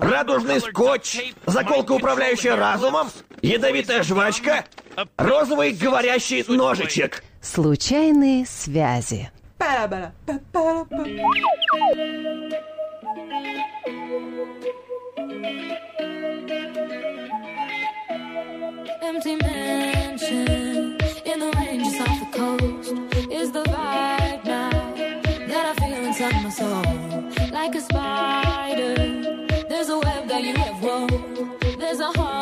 радужный скотч, заколка, управляющая разумом, ядовитая жвачка, розовый говорящий ножичек. Случайные связи. Empty mansion in the ranges off the coast is the vibe now that I feel inside my soul. Like a spider, There's a heart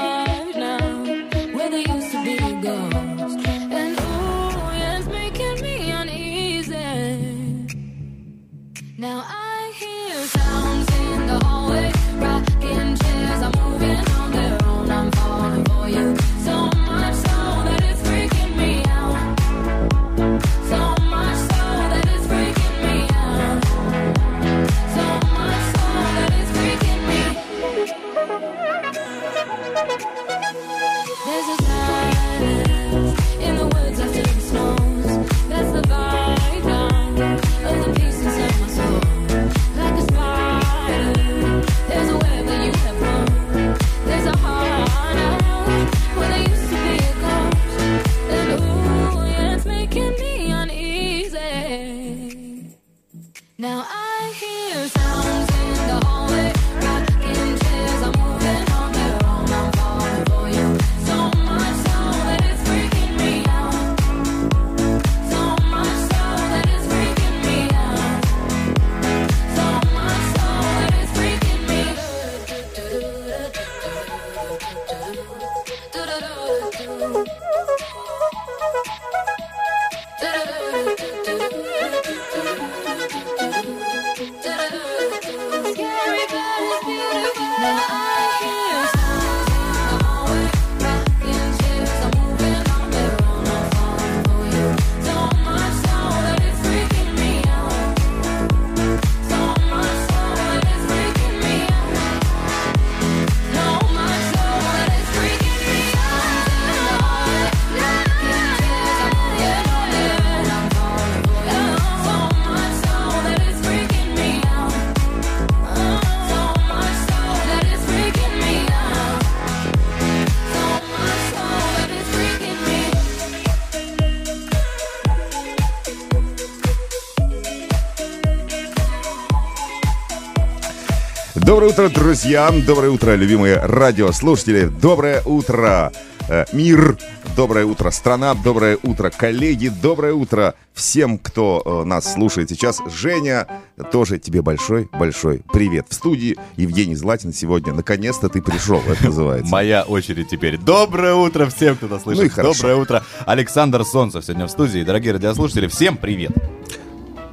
Доброе утро, друзья! Доброе утро, любимые радиослушатели! Доброе утро, э, мир! Доброе утро, страна! Доброе утро, коллеги! Доброе утро всем, кто э, нас слушает сейчас. Женя, тоже тебе большой-большой привет. В студии Евгений Златин сегодня. Наконец-то ты пришел, это называется. Моя очередь теперь. Доброе утро всем, кто нас слышит. Ну хорошо. Доброе утро. Александр Солнцев сегодня в студии. Дорогие радиослушатели, всем привет.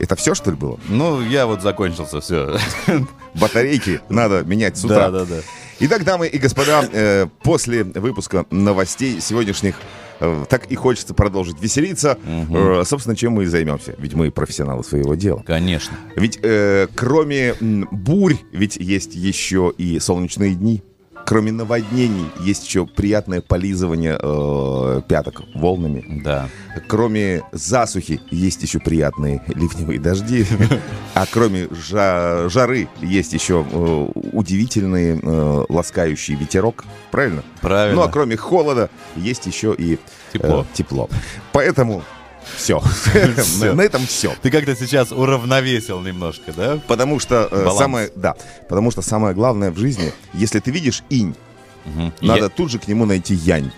Это все, что ли, было? Ну, я вот закончился, все. Батарейки надо менять с утра. Да, да, да. Итак, дамы и господа, э, после выпуска новостей сегодняшних э, так и хочется продолжить веселиться. Э, собственно, чем мы и займемся. Ведь мы профессионалы своего дела. Конечно. Ведь э, кроме бурь, ведь есть еще и солнечные дни. Кроме наводнений, есть еще приятное полизывание э, пяток волнами. Да. Кроме засухи, есть еще приятные ливневые дожди. А кроме жа- жары, есть еще э, удивительный э, ласкающий ветерок. Правильно? Правильно. Ну, а кроме холода, есть еще и Тепло. э, тепло. Поэтому все. На этом все. Ты как-то сейчас уравновесил немножко, да? Потому что э, самое, да, потому что самое главное в жизни, если ты видишь инь, надо тут же к нему найти янь,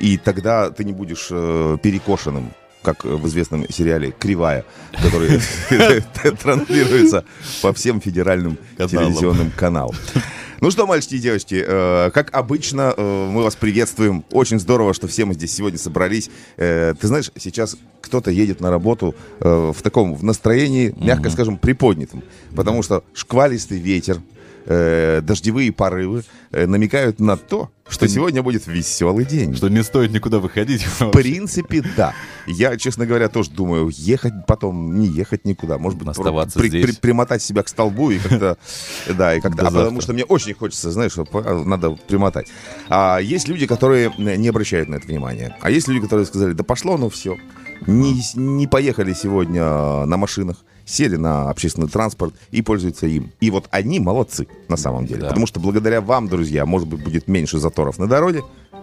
и тогда ты не будешь э, перекошенным, как в известном сериале "Кривая", который транслируется по всем федеральным телевизионным каналам. Ну что, мальчики и девочки, э, как обычно, э, мы вас приветствуем. Очень здорово, что все мы здесь сегодня собрались. Э, ты знаешь, сейчас кто-то едет на работу э, в таком в настроении, мягко скажем, приподнятом, потому что шквалистый ветер, э, дождевые порывы э, намекают на то, что сегодня будет веселый день. Что не стоит никуда выходить. В принципе, да. Я, честно говоря, тоже думаю, ехать потом, не ехать никуда. Может быть, Оставаться при- здесь. при- примотать себя к столбу и как-то... Да, и как-то... А потому что мне очень хочется, знаешь, что по- надо примотать. А есть люди, которые не обращают на это внимания. А есть люди, которые сказали, да пошло, ну все. Не, не поехали сегодня на машинах, сели на общественный транспорт и пользуются им. И вот они молодцы на самом деле. Да. Потому что благодаря вам, друзья, может быть, будет меньше заторов на дороге,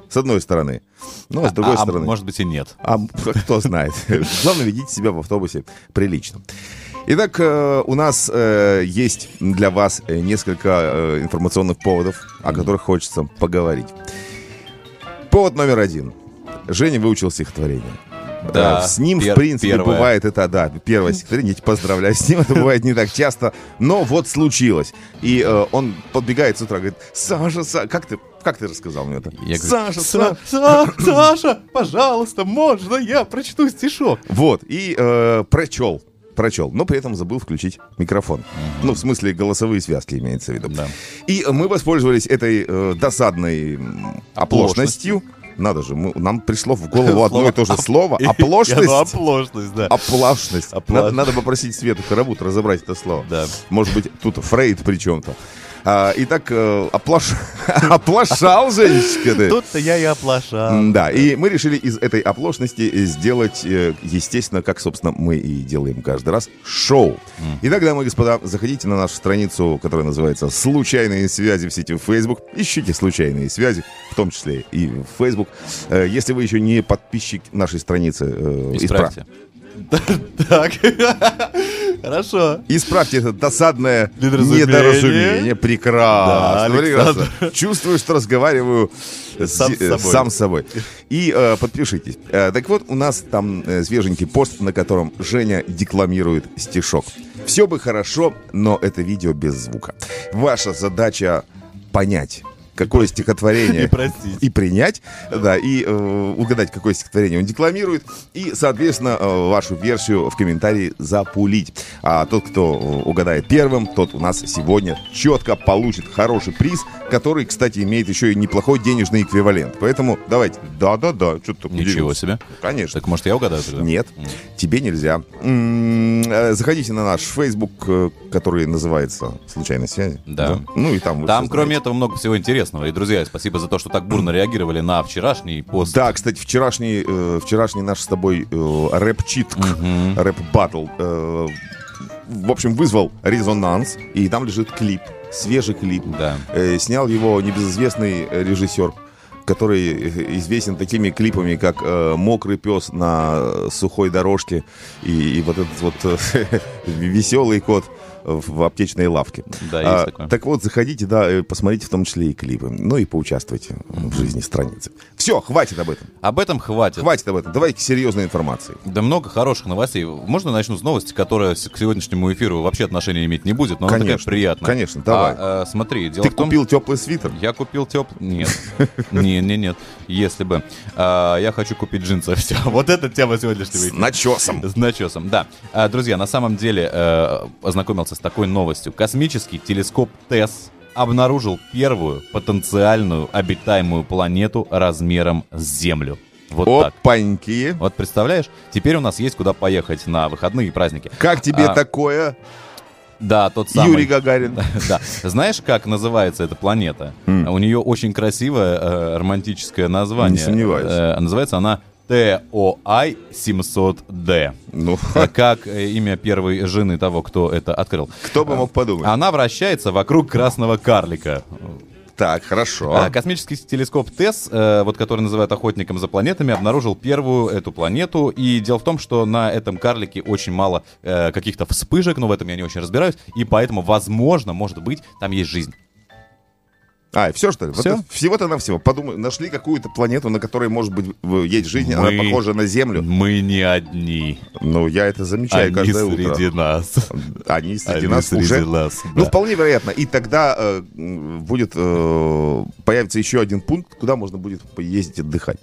с одной стороны. Ну, а с другой А- а стороны... может быть и нет. А кто знает. Главное, ведите себя в автобусе прилично. Итак, э, у нас э, есть для вас э, несколько информационных поводов, о которых хочется поговорить. Повод номер один. Женя выучил стихотворение. Да, С ним, пер- в принципе, первое. бывает это, да, первое стихотворение, я тебя поздравляю с ним, это бывает не так часто, но вот случилось. И э, он подбегает с утра, говорит, Саша, Са- как ты, как ты рассказал мне это? Я говорю, Саша, «Са- Саша, Са- Саша, пожалуйста, можно я прочту стишок? Вот, и э, прочел. Прочел, но при этом забыл включить микрофон. Ну, в смысле, голосовые связки имеется в виду. Да. И мы воспользовались этой э, досадной м, оплошностью. Надо же, мы- нам пришло в голову одно и то же слово. Оплошность. Оплошность, да. Оплошность. Надо попросить Свету Карабут разобрать это слово. Да. Может быть, тут Фрейд при чем-то. А, итак, э, оплош- оплошал, ты. Тут-то я и оплошал. Да, и мы решили из этой оплошности сделать, э, естественно, как, собственно, мы и делаем каждый раз, шоу. Итак, дамы и господа, заходите на нашу страницу, которая называется «Случайные связи» в сети Facebook. Ищите «Случайные связи», в том числе и в Facebook. Э, Если вы еще не подписчик нашей страницы, э, испра- Исправьте. Так. Хорошо. Исправьте это досадное Недоразумение. недоразумение. Прекрасно. Да, прекрасно. Чувствую, что разговариваю Сам с э, собой. сам с собой. И э, подпишитесь. Э, так вот, у нас там э, свеженький пост, на котором Женя декламирует стишок. Все бы хорошо, но это видео без звука. Ваша задача понять, какое стихотворение И простить. и принять, да, и э, угадать, какое стихотворение он декламирует, и, соответственно, э, вашу версию в комментарии запулить. А тот, кто э, угадает первым, тот у нас сегодня четко получит хороший приз, который, кстати, имеет еще и неплохой денежный эквивалент. Поэтому давайте, да-да-да, что-то Ничего себе. Конечно. Так может я угадаю тогда? Нет, тебе нельзя. М, э, Заходите на наш Facebook, э, который называется «Случайные связи». Да. Ну и там Там, кроме знаете. этого, много всего интересного. И, друзья, спасибо за то, что так бурно реагировали на вчерашний пост. Да, кстати, вчерашний, э, вчерашний наш с тобой э, рэп-читк, рэп-баттл, э, в общем, вызвал резонанс, и там лежит клип, свежий клип. Да. Э, снял его небезызвестный режиссер, который известен такими клипами, как э, «Мокрый пес на сухой дорожке» и, и вот этот вот э, «Веселый кот» в аптечной лавке. Да, есть А, такое. Так вот, заходите, да, посмотрите в том числе и клипы. Ну и поучаствуйте в жизни страницы. Все, хватит об этом. Об этом хватит. Хватит об этом. Давай к серьезной информации. Да много хороших новостей. Можно начну с новости, которая с- к сегодняшнему эфиру вообще отношения иметь не будет, но она такая Конечно, приятная. конечно, давай. А, э, смотри, дело Ты в том... купил теплый свитер? Я купил теплый... Нет. Не, не, нет. Если бы. А, я хочу купить джинсы. Все. Вот эта тема сегодняшнего С эфира. начесом. С начесом, да. А, друзья, на самом деле э, ознакомился с такой новостью. Космический телескоп ТЭСС обнаружил первую потенциальную обитаемую планету размером с Землю. Вот так. Опаньки. Вот представляешь, теперь у нас есть куда поехать на выходные и праздники. Как тебе А, такое, Да, тот самый. Юрий Гагарин? Да. Знаешь, как называется эта планета? У нее очень красивое э, романтическое название. Не сомневаюсь. Э, называется она TOI 700D. Ну, Как э, имя первой жены того, кто это открыл. кто бы мог подумать. Она вращается вокруг красного карлика. Так, хорошо. Космический телескоп э, вот который называют охотником за планетами, обнаружил первую эту планету. И дело в том, что на этом карлике очень мало э, каких-то вспышек, но в этом я не очень разбираюсь. И поэтому, возможно, может быть, там есть жизнь. А, все что ли? Вот Всё? это- Всего-то на всего. Подумай, нашли какую-то планету, на которой, может быть, есть жизнь, Мы- она похожа на Землю. Мы не одни. Ну, я это замечаю Они каждое утро. среди нас. Они среди Они нас среди уже. нас, Ну, да. вполне вероятно. И тогда э, будет э, появится еще один пункт, куда можно будет поездить отдыхать.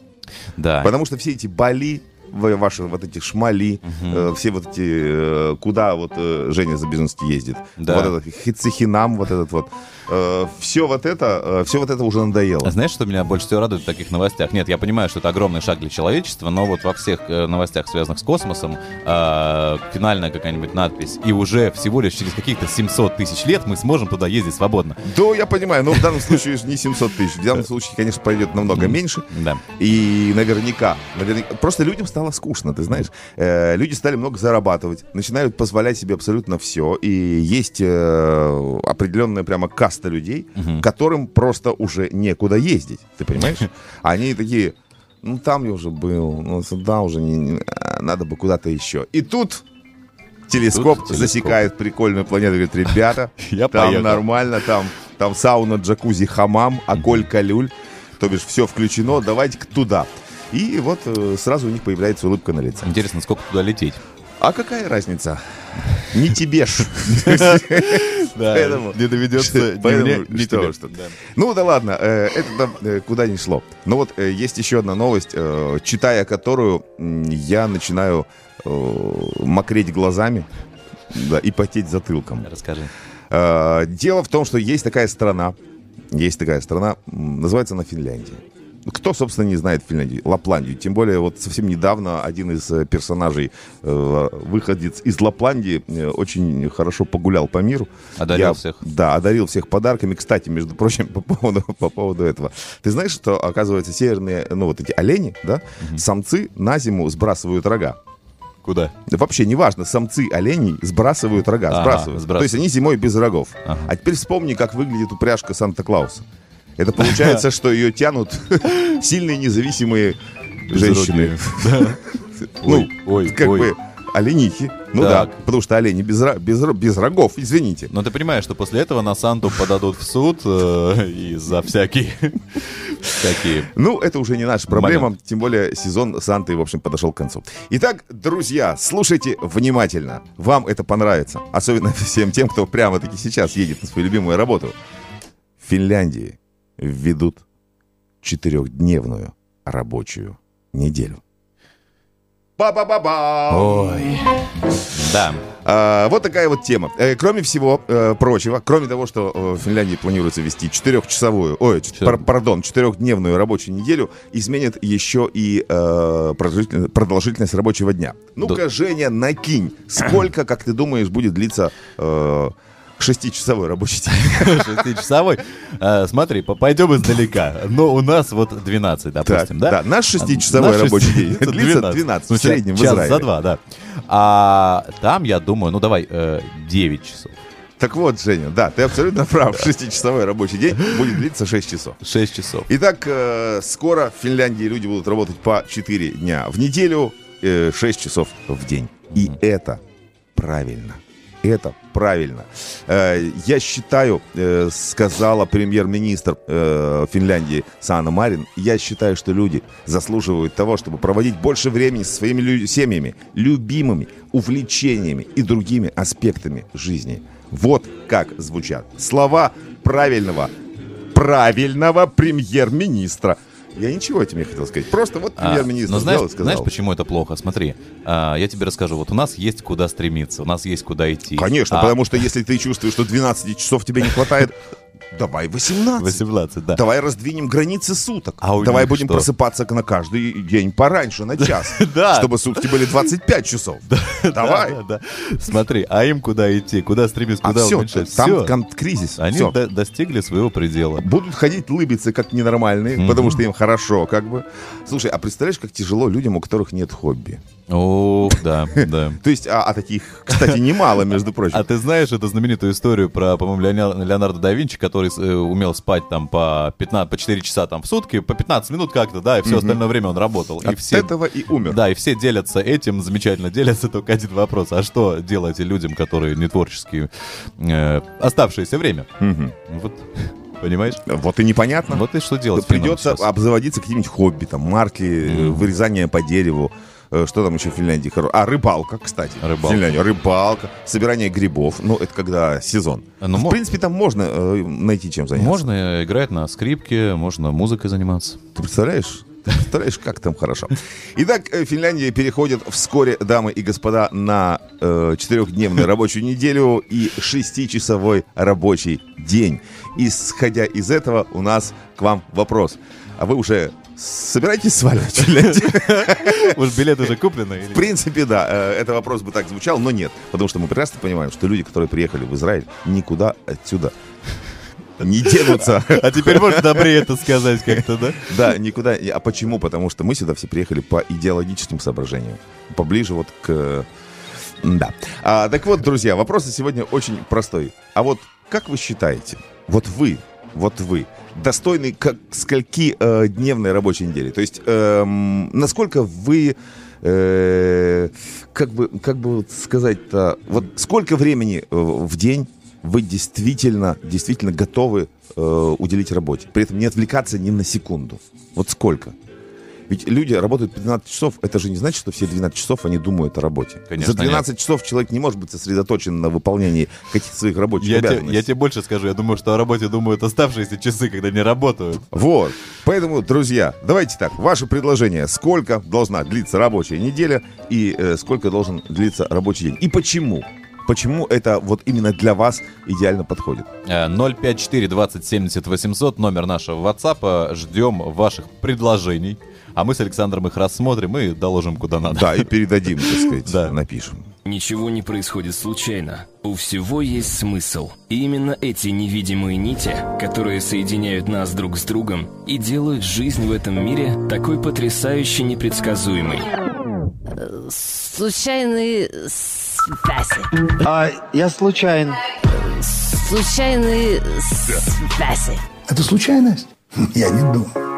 Да. Потому что все эти Бали, ваши вот эти шмали, э, все вот эти, э, куда вот э, Женя Забежинский ездит, Да. вот этот Хицехинам, вот этот вот, все вот это, все вот это уже надоело. А Знаешь, что меня больше всего радует в таких новостях? Нет, я понимаю, что это огромный шаг для человечества, но вот во всех э, новостях, связанных с космосом, э, финальная какая-нибудь надпись, и уже всего лишь через каких-то 700 тысяч лет мы сможем туда ездить свободно. Да, я понимаю, но в данном случае не 700 тысяч, в данном случае, конечно, пройдет намного меньше. Да. И наверняка, наверняка, просто людям становится стало скучно, ты знаешь. Э, люди стали много зарабатывать, начинают позволять себе абсолютно все. И есть э, определенная прямо каста людей, которым просто уже некуда ездить. Ты понимаешь? Они такие, ну там я уже был, ну сюда уже не, не- надо бы куда-то еще. И тут телескоп, Тут телескоп. засекает прикольную планету, говорит, ребята, Я там поехал. нормально, там, там сауна, джакузи, хамам, аколь, калюль, то бишь все включено, давайте-ка туда. И вот э, сразу у них появляется улыбка на лице. Интересно, сколько туда лететь? А какая разница? Не тебе ж. Поэтому- не доведется что, тебе. Ну да ладно, э, это там, э, куда ни шло. Но вот есть еще одна новость, читая которую я начинаю мокреть глазами и потеть затылком. Расскажи. Дело в том, что есть такая страна, есть такая страна, называется она Финляндия. Кто, собственно, не знает Финляндию? Лапландию. Тем более, вот совсем недавно один из э, персонажей, э, выходец из Лапландии, э, очень хорошо погулял по миру. Одарил Я- всех. Да, одарил всех подарками. Кстати, между прочим, по поводу, по поводу этого. Ты знаешь, что, оказывается, северные, ну, вот эти олени, да, самцы на зиму сбрасывают рога. Куда? Да Вообще неважно, самцы оленей сбрасывают рога, Ага, сбрасывают. сбрасывают. То есть они зимой без рогов. Ага. А теперь вспомни, как выглядит упряжка Санта-Клауса. Это получается, что ее тянут сильные независимые женщины. Ну, как бы оленихи. Ну да, потому что олени без, без, без рогов, извините. Но ты понимаешь, что после этого на Санту подадут в суд э, и за всякие... всякие... Ну, это уже не наша проблема, Момент. тем более сезон Санты, в общем, подошел к концу. Итак, друзья, слушайте внимательно. Вам это понравится. Особенно всем тем, кто прямо-таки сейчас едет на свою любимую работу. В Финляндии введут четырехдневную рабочую неделю. Ба-ба-ба-ба! Ой. Да. А, вот такая вот тема. Э, кроме всего э, прочего, кроме того, что э, в Финляндии планируется вести четырехчасовую, ой, ч- Четыре- пар- пардон, четырехдневную рабочую неделю, изменят еще и э, продолжитель- продолжительность рабочего дня. Ну-ка, Женя, накинь, сколько, как ты думаешь, будет длиться э, шестичасовой рабочий день? Шестичасовой. Э, Смотри, по- пойдем издалека. Но у нас вот 12, допустим, да? да, наш шестичасовой Наш рабочий день длится 12 Ну, в среднем в Израиле. за два, да. А там, я думаю, ну давай, э, 9 часов. Так вот, Женя, да, ты абсолютно прав, шестичасовой рабочий день будет длиться 6 часов. 6 часов. Итак, э, скоро в Финляндии люди будут работать по 4 дня в неделю, э, 6 часов в день. И это правильно. Это правильно. Э, я считаю, э, сказала премьер-министр э, Финляндии Сана Марин, я считаю, что люди заслуживают того, чтобы проводить больше времени со своими семьями, любимыми, увлечениями и другими аспектами жизни. Вот как звучат слова правильного правильного премьер-министра. Я ничего этим не хотел сказать. Просто вот А, премьер-министр взял знаешь, и сказал. знаешь, почему это плохо? Смотри, а, я тебе расскажу. Вот у нас есть куда стремиться, у нас есть куда идти. Конечно, А, потому что если ты чувствуешь, что 12 часов тебе не хватает, давай 18. 18, да. Давай раздвинем границы суток. А Давай будем что? просыпаться на каждый день пораньше, на час. Да. Чтобы сутки были 25 часов. Давай. Да, да, да. Смотри, а им куда идти, куда стремиться, А куда все, уменьшать? там кризис. Они достигли своего предела. Будут ходить лыбиться как ненормальные, потому что им хорошо, как бы. Слушай, а представляешь, как тяжело людям, у которых нет хобби? Ох, да, да. То есть, а, а таких, кстати, немало, между прочим. А ты знаешь эту знаменитую историю про, по-моему, Леонар- Леонардо да Винчи, который э, умел спать там по 15, по 4 часа там в сутки, по 15 минут как-то, да, и все остальное время он работал. И От все, этого и умер. да, и все делятся этим, замечательно делятся, только один вопрос. А что делать людям, которые не творческие, э, оставшееся время? Вот, понимаешь? Вот и непонятно. Вот и что делать Придется обзаводиться каким-нибудь хобби, там, марки, вырезание по дереву. Э, Что там еще в Финляндии? А, рыбалка, кстати. Рыбалка. В Финляндии. Рыбалка, собирание грибов. Ну, это когда сезон. Ну, в мо- принципе, там можно э, найти чем заняться. Можно играть на скрипке, можно музыкой заниматься. Ты представляешь? Ты представляешь, как там хорошо. Итак, э, Финляндия переходит вскоре, дамы и господа, на э, четырехдневную рабочую неделю и шестичасовой рабочий день. Исходя из этого, у нас к вам вопрос. А вы уже собираетесь сваливать Финляндию? Уж билет уже куплены? В принципе, да. э, Это вопрос бы так звучал, но нет. Потому что мы прекрасно понимаем, что люди, которые приехали в Израиль, никуда отсюда не денутся. А теперь можно добрее это сказать как-то, да? Да, никуда. А почему? Потому что мы сюда все приехали по идеологическим соображениям. Поближе вот к... Да. А, так вот, друзья, вопрос сегодня очень простой. А вот как вы считаете, вот вы, вот вы, достойны как скольки э, дневной рабочей недели? То есть, эм, насколько вы э, как бы, как бы сказать-то, вот сколько времени э, в день вы действительно, действительно готовы э, уделить работе, при этом не отвлекаться ни на секунду? Вот сколько? Ведь люди работают по 12 часов, это же не значит, что все 12 часов они думают о работе. Конечно, За 12 нет. часов человек не может быть сосредоточен на выполнении каких-то своих рабочих Я тебе, обязанностей. я тебе больше скажу, я думаю, что о работе думают оставшиеся часы, когда не работают. Вот. Поэтому, друзья, давайте так. Ваше предложение. Сколько должна длиться рабочая неделя и э, сколько должен длиться рабочий день? И почему? Почему это вот именно для вас идеально подходит? Э, 054 20 70 800, номер нашего WhatsApp. Ждем ваших предложений. А мы с Александром их рассмотрим и доложим куда надо. Да, и передадим, так сказать, Да. напишем. Ничего не происходит случайно. У всего есть смысл. И именно эти невидимые нити, которые соединяют нас друг с другом и делают жизнь в этом мире такой потрясающе непредсказуемой. Случайные связи. А я случайно. Случайные связи. Это случайность? Я не думаю.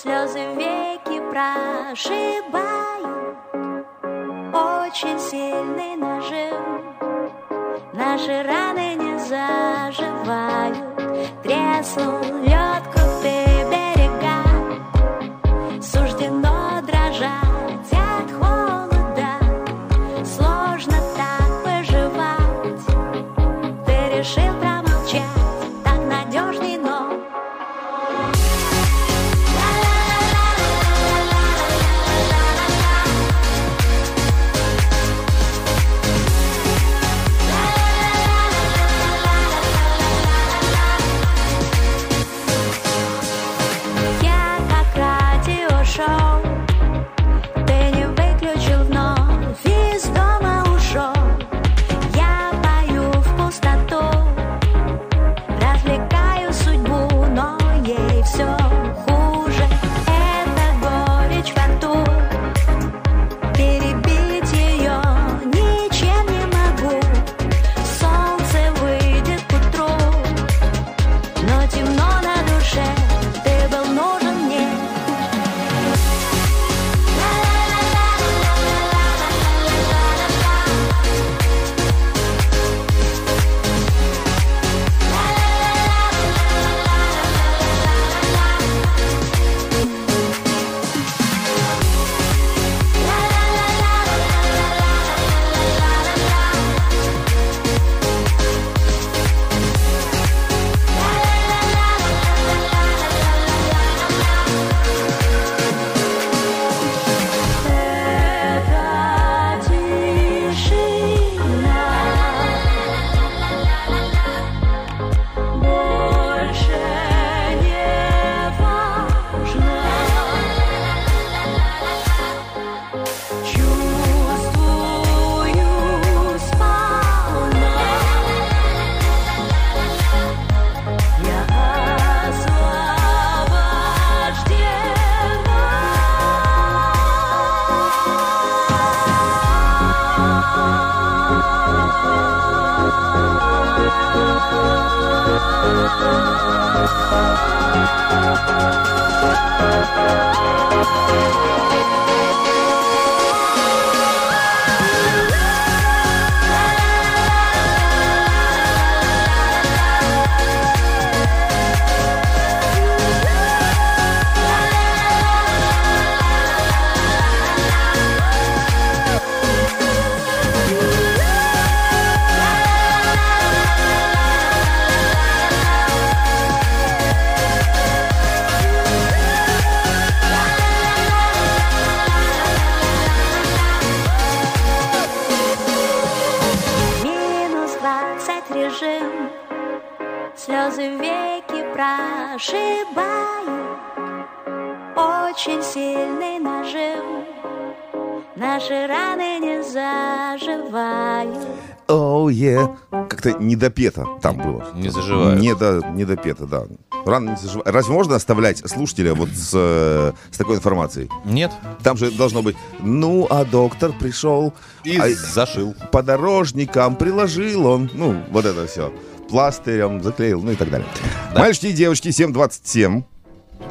Слезы веки прошибают. Очень сильный нажим. Наши раны не заживают. Треснул лед, недопето там было. Не заживают. Не, до, недопето, да. Рано не заживает. Разве можно оставлять слушателя вот с, э, с такой информацией? Нет. Там же должно быть, ну, а доктор пришел, И а зашил. подорожникам приложил он, ну, вот это все. Пластырем заклеил, ну и так далее. Да. Мальчики и девочки, 7.27.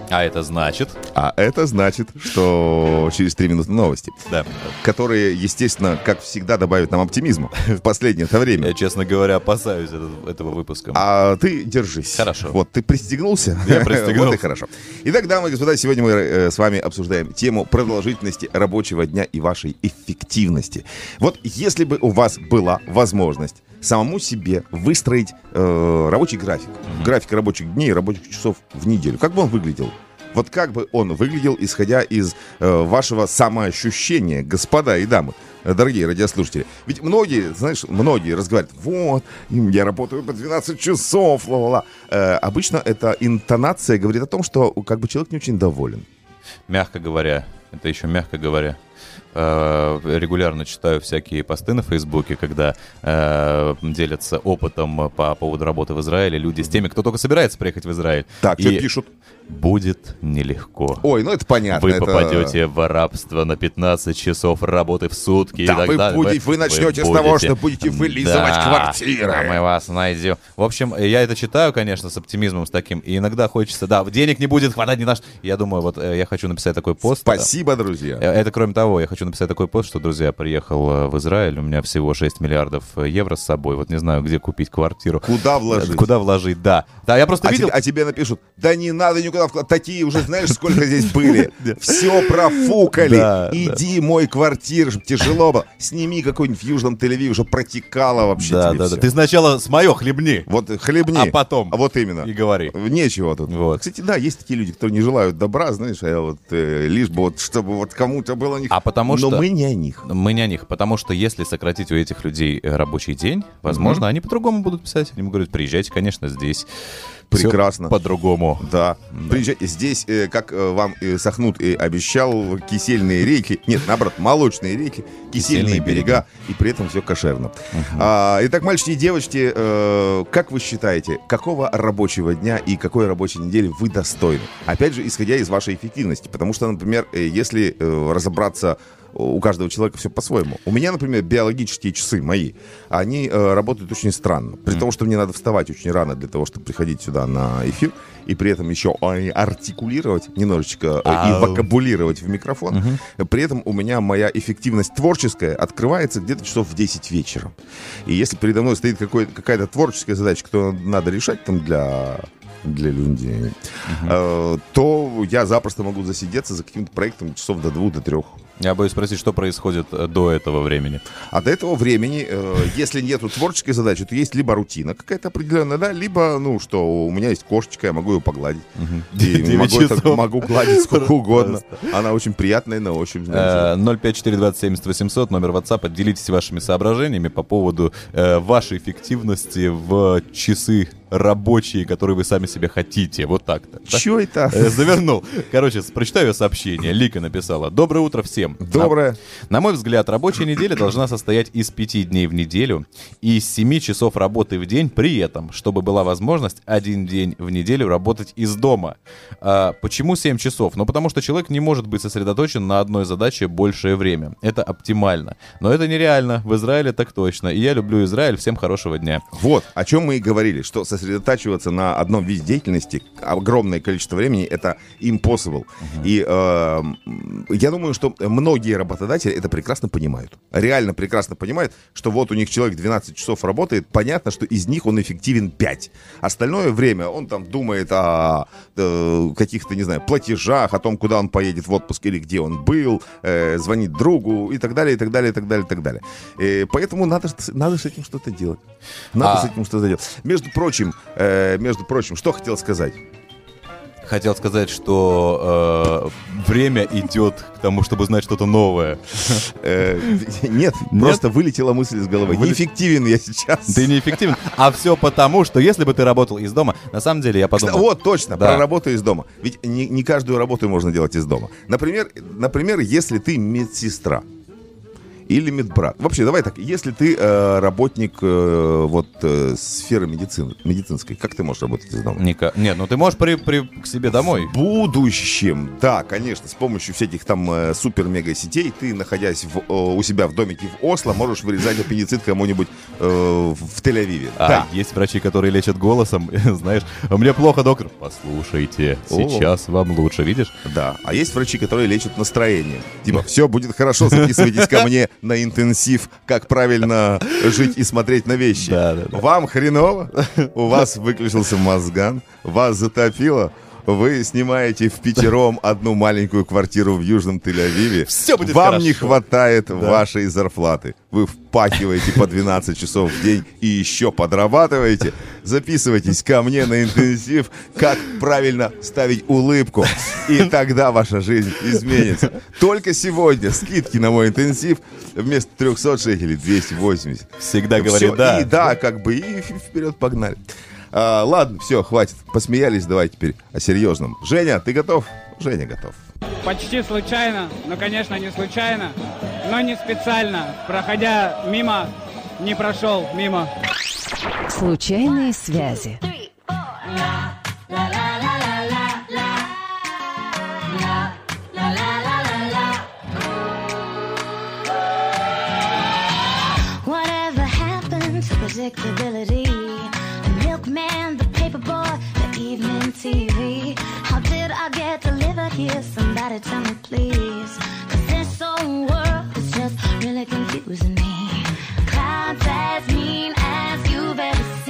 А это значит... А это значит, что через 3 минуты новости, Да. которые, естественно, как всегда, добавят нам оптимизма в последнее это время. Я, честно говоря, опасаюсь этого, выпуска. А ты держись. Хорошо. Вот, ты пристегнулся? Я пристегнулся. Вот и хорошо. Итак, дамы и господа, сегодня мы э, с вами обсуждаем тему продолжительности рабочего дня и вашей эффективности. Вот если бы у вас была возможность самому себе выстроить э, рабочий график, график рабочих дней рабочих часов в неделю, как бы он выглядел? Вот как бы он выглядел, исходя из э, вашего самоощущения, господа и дамы, э, дорогие радиослушатели. Ведь многие, знаешь, многие разговаривают, вот, я работаю по 12 часов, ла-ла-ла. Э, обычно эта интонация говорит о том, что как бы человек не очень доволен. Мягко говоря, это еще мягко говоря. Э, Регулярно читаю всякие посты на Фейсбуке, когда э, делятся опытом по поводу работы в Израиле люди с теми, кто только собирается приехать в Израиль. Так, И что пишут? Будет нелегко. Ой, ну это понятно. Вы это- попадете в рабство на 15 часов работы в сутки. и Да, так вы далее. будете- вы начнете с того, что будете вылизывать квартиры. да, мы вас найдем. В общем, я это читаю, конечно, с оптимизмом с таким. И иногда хочется, да, денег не будет хватать ни на что. Я думаю, вот э, я хочу написать такой пост. Спасибо, друзья. Это кроме того, я хочу написать такой пост, что, друзья, приехал э, в Израиль, у меня всего 6 миллиардов э, евро с собой, вот не знаю, где купить квартиру. Куда вложить? Э, Куда вложить, да. Да, я просто А видел... тебе, а тебе напишут, да не надо никуда вкладывать. Такие уже, знаешь, сколько здесь были. Все профукали. Иди мой квартиру, чтобы тяжело было. Сними какой-нибудь в Южном Тель-Авиве, чтобы протекало вообще Да, да, да. Ты сначала с мое хлебни. Вот хлебни. А потом А вот именно. и говори. Нечего тут. Вот. Кстати, да, есть такие люди, которые не желают добра, знаешь, а вот э, лишь бы вот, чтобы вот кому-то было не А потому Но что- мы не о них. Мы не о них, потому что если сократить у этих людей э, рабочий день, возможно, они по-другому будут писать. Они говорят, приезжайте, конечно, здесь. Прекрасно. По-другому. Да. Приезжай. Здесь, э, как э, вам Сахнут и обещал, кисельные реки, нет, наоборот, молочные реки, кисельные, Кисельные берега, берега. и при этом все кошерно. А, итак, мальчики и девочки, э, как вы считаете, какого рабочего дня и какой рабочей недели вы достойны? Опять же, исходя из вашей эффективности, потому что, например, если разобраться у каждого человека все по-своему. У меня, например, биологические часы мои, они э, работают очень странно. При том, что мне надо вставать очень рано для того, чтобы приходить сюда на эфир, и при этом еще артикулировать немножечко э, и вокабулировать в микрофон. При этом у меня моя эффективность творческая открывается где-то часов в 10 вечера. И если передо мной стоит какая-то творческая задача, которую надо решать там для для людей, э, то я запросто могу засидеться за каким-то проектом часов до двух, до трех. Я боюсь спросить, что происходит э, до этого времени. А до этого времени, э, если нету творческой задачи, то есть либо рутина какая-то определенная, да, либо, ну, что у меня есть кошечка, я могу ее погладить. И Девять могу, это- могу гладить сколько угодно. Она очень приятная на ощупь, знаете. Э, 054270800, номер WhatsApp. Делитесь вашими соображениями по поводу э, вашей эффективности в часы рабочие, которые вы сами себе хотите. Вот так-то. Чё это? Э, Завернул. Короче, прочитаю сообщение. Лика написала. Доброе утро всем. Доброе. На, на мой взгляд, рабочая неделя должна состоять из пяти дней в неделю и из семи часов работы в день при этом, чтобы была возможность один день в неделю работать из дома. А, почему 7 часов? Ну, потому что человек не может быть сосредоточен на одной задаче большее время. Это оптимально. Но это нереально. В Израиле так точно. И я люблю Израиль. Всем хорошего дня. Вот, о чем мы и говорили, что сосредотачиваться на одном виде деятельности огромное количество времени это impossible. И э, я думаю, что многие работодатели это прекрасно понимают. Реально прекрасно понимают, что вот у них человек 12 часов работает, понятно, что из них он эффективен 5. Остальное время он там думает о э, каких-то, не знаю, платежах, о том, куда он поедет в отпуск или где он был, э, звонит другу и так далее, и так далее, и так далее, и так далее. Э, поэтому надо, надо с этим что-то делать. Надо А- с этим что-то делать. Между прочим, э, между прочим, что хотел сказать? хотел сказать, что э, время идет к тому, чтобы знать что-то новое. Э, Нет, просто вылетела мысль из головы. Вылет- Неэффективен я сейчас. Ты неэффективен. А все потому, что если бы ты работал из дома, на самом деле я Кстати, подумал... Вот, точно, Да. про работу из дома. Ведь не, не каждую работу можно делать из дома. Например, например, если ты медсестра или медбрат. Вообще, давай так, если ты э, работник э, вот э, сферы медицины, медицинской, как ты можешь работать из дома? Ника- Нет, ну ты можешь при, при- к себе домой. В будущем, да, конечно, с помощью всяких там э, супер-мега сетей ты, находясь в, э, у себя в домике в Осло, можешь вырезать аппендицит кому-нибудь э, в Тель-Авиве. А да. есть врачи, которые лечат голосом, знаешь, мне плохо, доктор. Послушайте, О. сейчас вам лучше, видишь? Да, а есть врачи, которые лечат настроение. Типа, все будет хорошо, записывайтесь ко мне на интенсив, как правильно жить и смотреть на вещи. Да, да, да. Вам хреново, у вас выключился мозган, вас затопило, вы снимаете в пятером одну маленькую квартиру в Южном Тель-Авиве. Всё будет Вам не хорошо. хватает вашей зарплаты. Вы впахиваете по 12 часов в день и еще подрабатываете. Записывайтесь ко мне на интенсив, как правильно ставить улыбку. И тогда ваша жизнь изменится. Только сегодня скидки на мой интенсив вместо 300 шекелей 280. Всегда Всё, говорит да. И да, как бы, и вперед погнали. А, ладно, все, хватит. Посмеялись, давай теперь о серьезном. Женя, ты готов? Женя готов. Почти случайно, но, конечно, не случайно, но не специально, проходя мимо, не прошел мимо. Случайные связи. Whatever happened to predictability? Man, the paper boy, the evening TV. How did I get delivered here? Somebody tell me, please. Cause this whole world is just really confusing me. Clouds as mean as you've ever seen.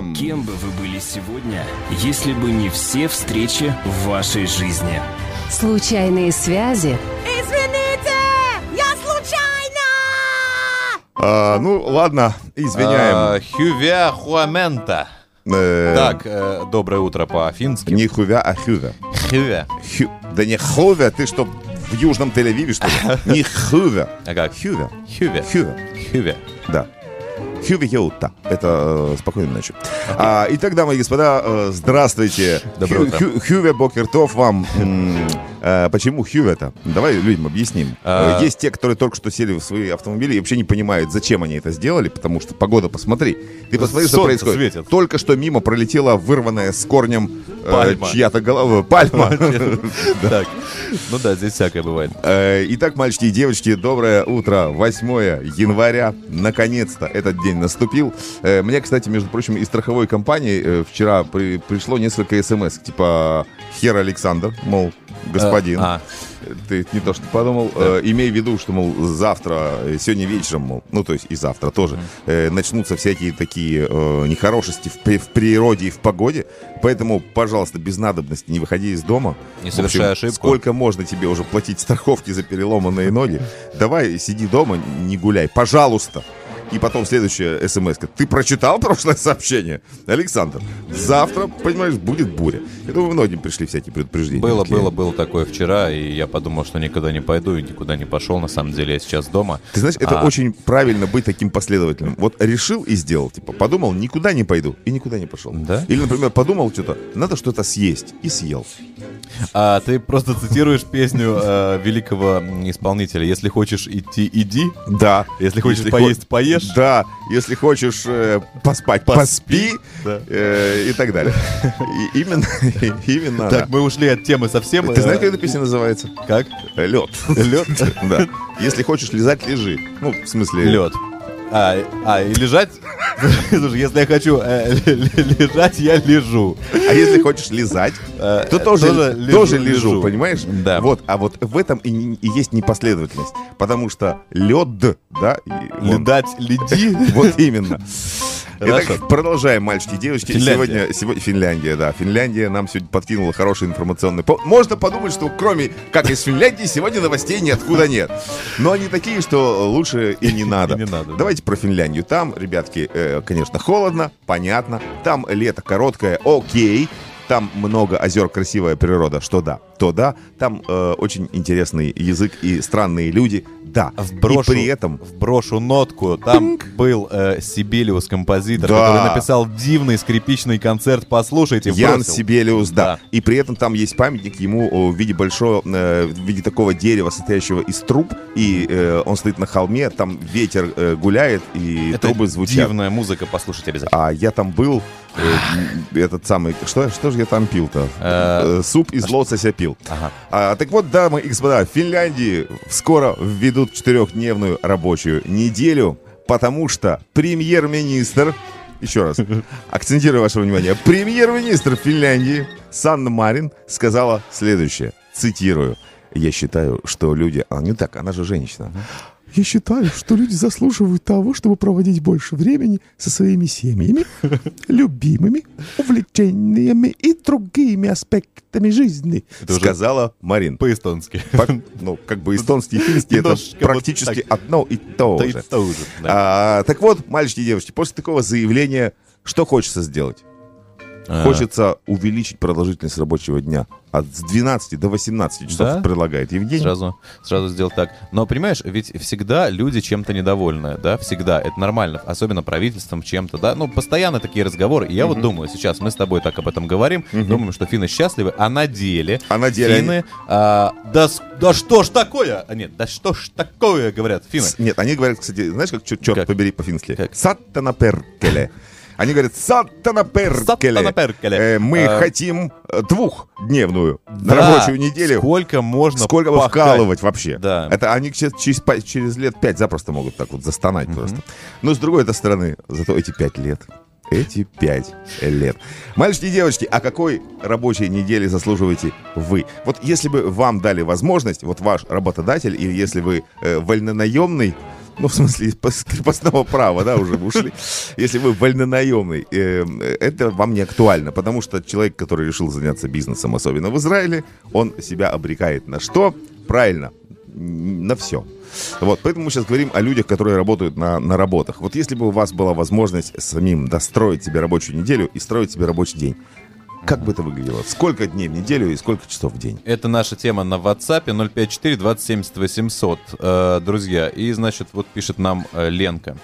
Парам. кем бы вы были сегодня, если бы не все встречи в вашей жизни. Случайные связи Извините, я случайно! А, ну, ладно, извиняем. А, Хювя хуамента. Э, Так, э, доброе утро по-фински. Не хувя, а хювя. Хювя. Хю- Да не хувя, ты что, в Южном Тель-Авиве, что ли? Не хувя. А как? Хювя. Хювя. Хювя. Хювя. Да. Хювиоута. Это э, спокойной ночи. А, итак, дамы и господа, э, здравствуйте. Доброе утро. Хю- Хюве Бокертов вам. Э, Почему Хюве-то? Давай людям объясним. А. Э, Есть те, которые только что сели в свои автомобили и вообще не понимают, зачем они это сделали, потому что погода, посмотри. Ты посмотри, что Солнце происходит. светит. Только что мимо пролетела вырванная с корнем э, чья-то голова. Пальма. Так. Ну да, здесь всякое бывает. Э, Итак, мальчики и девочки, доброе утро. 8 января. Наконец-то этот день наступил. Э, Мне, кстати, между прочим, из страховой компании э, вчера при- пришло несколько смс, типа «Хер Александр», мол, господин. Э, а. Ты не то, что подумал. Э, имей в виду, что, мол, завтра, э, сегодня вечером, мол, ну, то есть и завтра тоже, э, начнутся всякие такие э, нехорошести в, при- в природе и в погоде. Поэтому, пожалуйста, без надобности не выходи из дома. Не совершай общем, ошибку. Сколько можно тебе уже платить страховки за переломанные ноги? Давай, сиди дома, не гуляй, пожалуйста. И потом следующая смс -ка. Ты прочитал прошлое сообщение? Александр, завтра, понимаешь, будет буря. Я думаю, многим пришли всякие предупреждения. Было, Такие. было, было такое вчера, и я подумал, что никуда не пойду и никуда не пошел. На самом деле я сейчас дома. Ты знаешь, это А, очень правильно быть таким последовательным. Вот решил и сделал. Типа, подумал, никуда не пойду. И никуда не пошел. Да? Или, например, подумал что-то, надо что-то съесть. И съел. А ты просто цитируешь песню э, великого исполнителя. Если хочешь идти, иди. Да. Если хочешь хо- поесть, поешь. Да. Если хочешь э, поспать, поспи. Да. э, и так далее. И именно, именно. Так, мы ушли от темы совсем. Ты э, знаешь, как эта песня называется? Как? Лед. Лед? Да. Если хочешь лизать, лежи. Ну, в смысле... Лед. А, а, и лежать? Слушай, если я хочу э, лежать, я лежу. А если хочешь лизать, Э, то тоже, тоже тоже, лежу, лежу, лежу. понимаешь? Да. Вот, а вот в этом и, и есть непоследовательность. Потому что лед, да, Ледать, леди. Вот именно. Итак, Хорошо. продолжаем, мальчики и девочки. Финляндия. Сегодня, сегодня Финляндия, да. Финляндия нам сегодня подкинула хороший информационный повод. Можно подумать, что кроме как из Финляндии сегодня новостей ниоткуда нет. Но они такие, что лучше и не надо. И не надо, да. Давайте про Финляндию. Там, ребятки, э, конечно, холодно, понятно. Там лето короткое, окей. Там много озер, красивая природа, что да, то да. Там э, очень интересный язык и странные люди, да. Вброшу, И при этом вброшу нотку. Там был э, Сибелиус, композитор, Да. который написал дивный скрипичный концерт. Послушайте, Ян вбросил. Сибелиус, да. Да. И при этом там есть памятник ему в виде большого, э, в виде такого дерева, состоящего из труб. И э, он стоит на холме, там ветер э, гуляет, и Это трубы звучат. дивная музыка, послушайте обязательно. А я там был, этот самый, что, что же я там пил-то? Э, Э, Суп из лосося пил. Ага. А, так вот, дамы и господа, в Финляндии скоро введут четырехдневную рабочую неделю, потому что премьер-министр, еще раз, акцентирую ваше внимание, премьер-министр Финляндии Санна Марин сказала следующее, цитирую, «Я считаю, что люди...» А, не так, она же женщина. Я считаю, что люди заслуживают того, чтобы проводить больше времени со своими семьями, любимыми, увлечениями и другими аспектами жизни, Это сказала Марин. По-эстонски. По- ну, как бы эстонский и финский это вот практически так. одно и то Да и же. то же, да. А, так вот, мальчики и девочки, после такого заявления, что хочется сделать? А. Хочется увеличить продолжительность рабочего дня от с 12 до 18 часов, Да? предлагает Евгений. Сразу, сразу сделал так. Но понимаешь, ведь всегда люди чем-то недовольны, да, всегда. Это нормально, особенно правительством чем-то, да. Ну, постоянно такие разговоры. И я вот думаю, сейчас мы с тобой так об этом говорим, думаем, что финны счастливы, а на деле, А на деле финны, а, да, да что ж такое? А, нет, да что ж такое, говорят финны. С- Нет, они говорят, кстати, знаешь, как черт, Как? побери по-фински? Саттана перкеле. Они говорят, саттана перкеле. Саттана перкеле. Э, Мы А. хотим э, двухдневную Да, рабочую неделю. Сколько можно Сколько пахать? вкалывать вообще? Да. Это они через, через, через лет пять запросто могут так вот застонать просто. Но с другой стороны, зато эти пять лет. Эти пять лет. Мальчики и девочки, а какой рабочей недели заслуживаете вы? Вот если бы вам дали возможность, вот ваш работодатель, или если вы э, вольнонаемный ну, в смысле, из крепостного права, да, уже ушли, если вы вольнонаемный, э, это вам не актуально, потому что человек, который решил заняться бизнесом, особенно в Израиле, он себя обрекает на что? Правильно, на все. Вот, поэтому мы сейчас говорим о людях, которые работают на, на работах. Вот если бы у вас была возможность самим достроить себе рабочую неделю и строить себе рабочий день, как бы это выглядело? Сколько дней в неделю и сколько часов в день? Это наша тема на WhatsApp 054 2070 800, э, друзья. И, значит, вот пишет нам э, Ленка.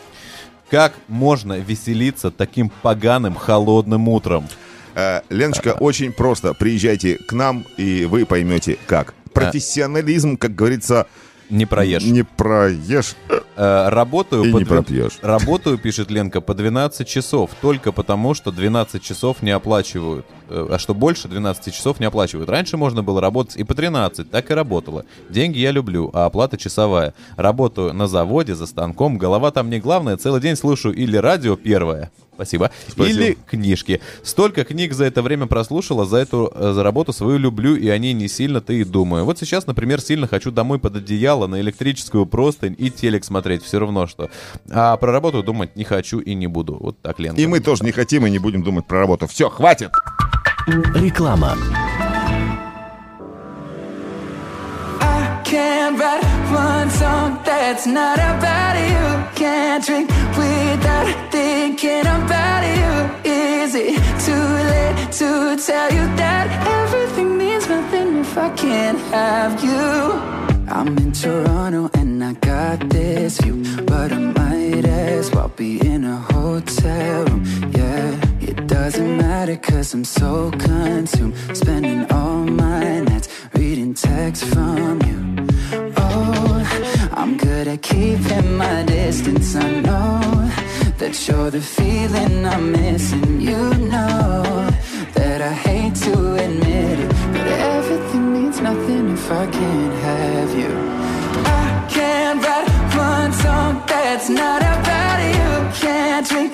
Как можно веселиться таким поганым холодным утром? Э, Леночка, очень просто. Приезжайте к нам, и вы поймете, как. Профессионализм, как говорится, Не проешь. не проешь. Э, работаю, И по не пропьешь. работаю, пишет Ленка, по 12 часов. Только потому, что 12 часов не оплачивают. Э, А что больше 12 часов не оплачивают. Раньше можно было работать и по 13, так и работало. Деньги я люблю, а оплата часовая. Работаю на заводе, за станком, голова там не главное. Целый день слушаю или радио первое. Спасибо. Спасибо. Или книжки. Столько книг за это время прослушала, за эту э, за работу свою люблю, и о ней не сильно-то и думаю. Вот сейчас, например, сильно хочу домой под одеяло, на электрическую простынь и телек смотреть, все равно что. А про работу думать не хочу и не буду. Вот так, Ленка. И мы тоже не хотим и не будем думать про работу. Все, хватит! Реклама. Can't write one song that's not about you. Can't drink without thinking about you. Is it too late to tell you that everything means nothing if I can't have you? I'm in Toronto and I got this view, but I might as well be in a hotel room. Yeah, it doesn't matter cause I'm so consumed, spending all my nights reading texts from you. Oh, I keep at my distance. I know that you're the feeling I'm missing. You know that I hate to admit it, but everything means nothing if I can't have you. I can't write one song that's not about you. Can't drink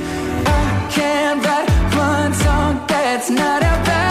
man that runs on, that's not about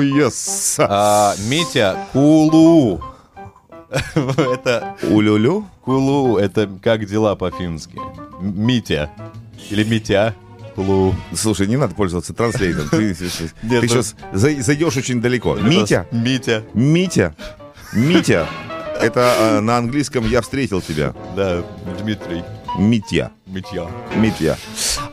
Yes. А, Митя, Кулу. Это Улюлю? Кулу, это как дела по-фински? Митя. Или Митя. Кулу. Слушай, не надо пользоваться транслейтом. Ты, ты Нет, ну- сейчас зайдешь очень далеко. Митя? Митя. Митя? Митя? Это э, на английском «я встретил тебя». Да, Дмитрий. Митя. Митя. Митя.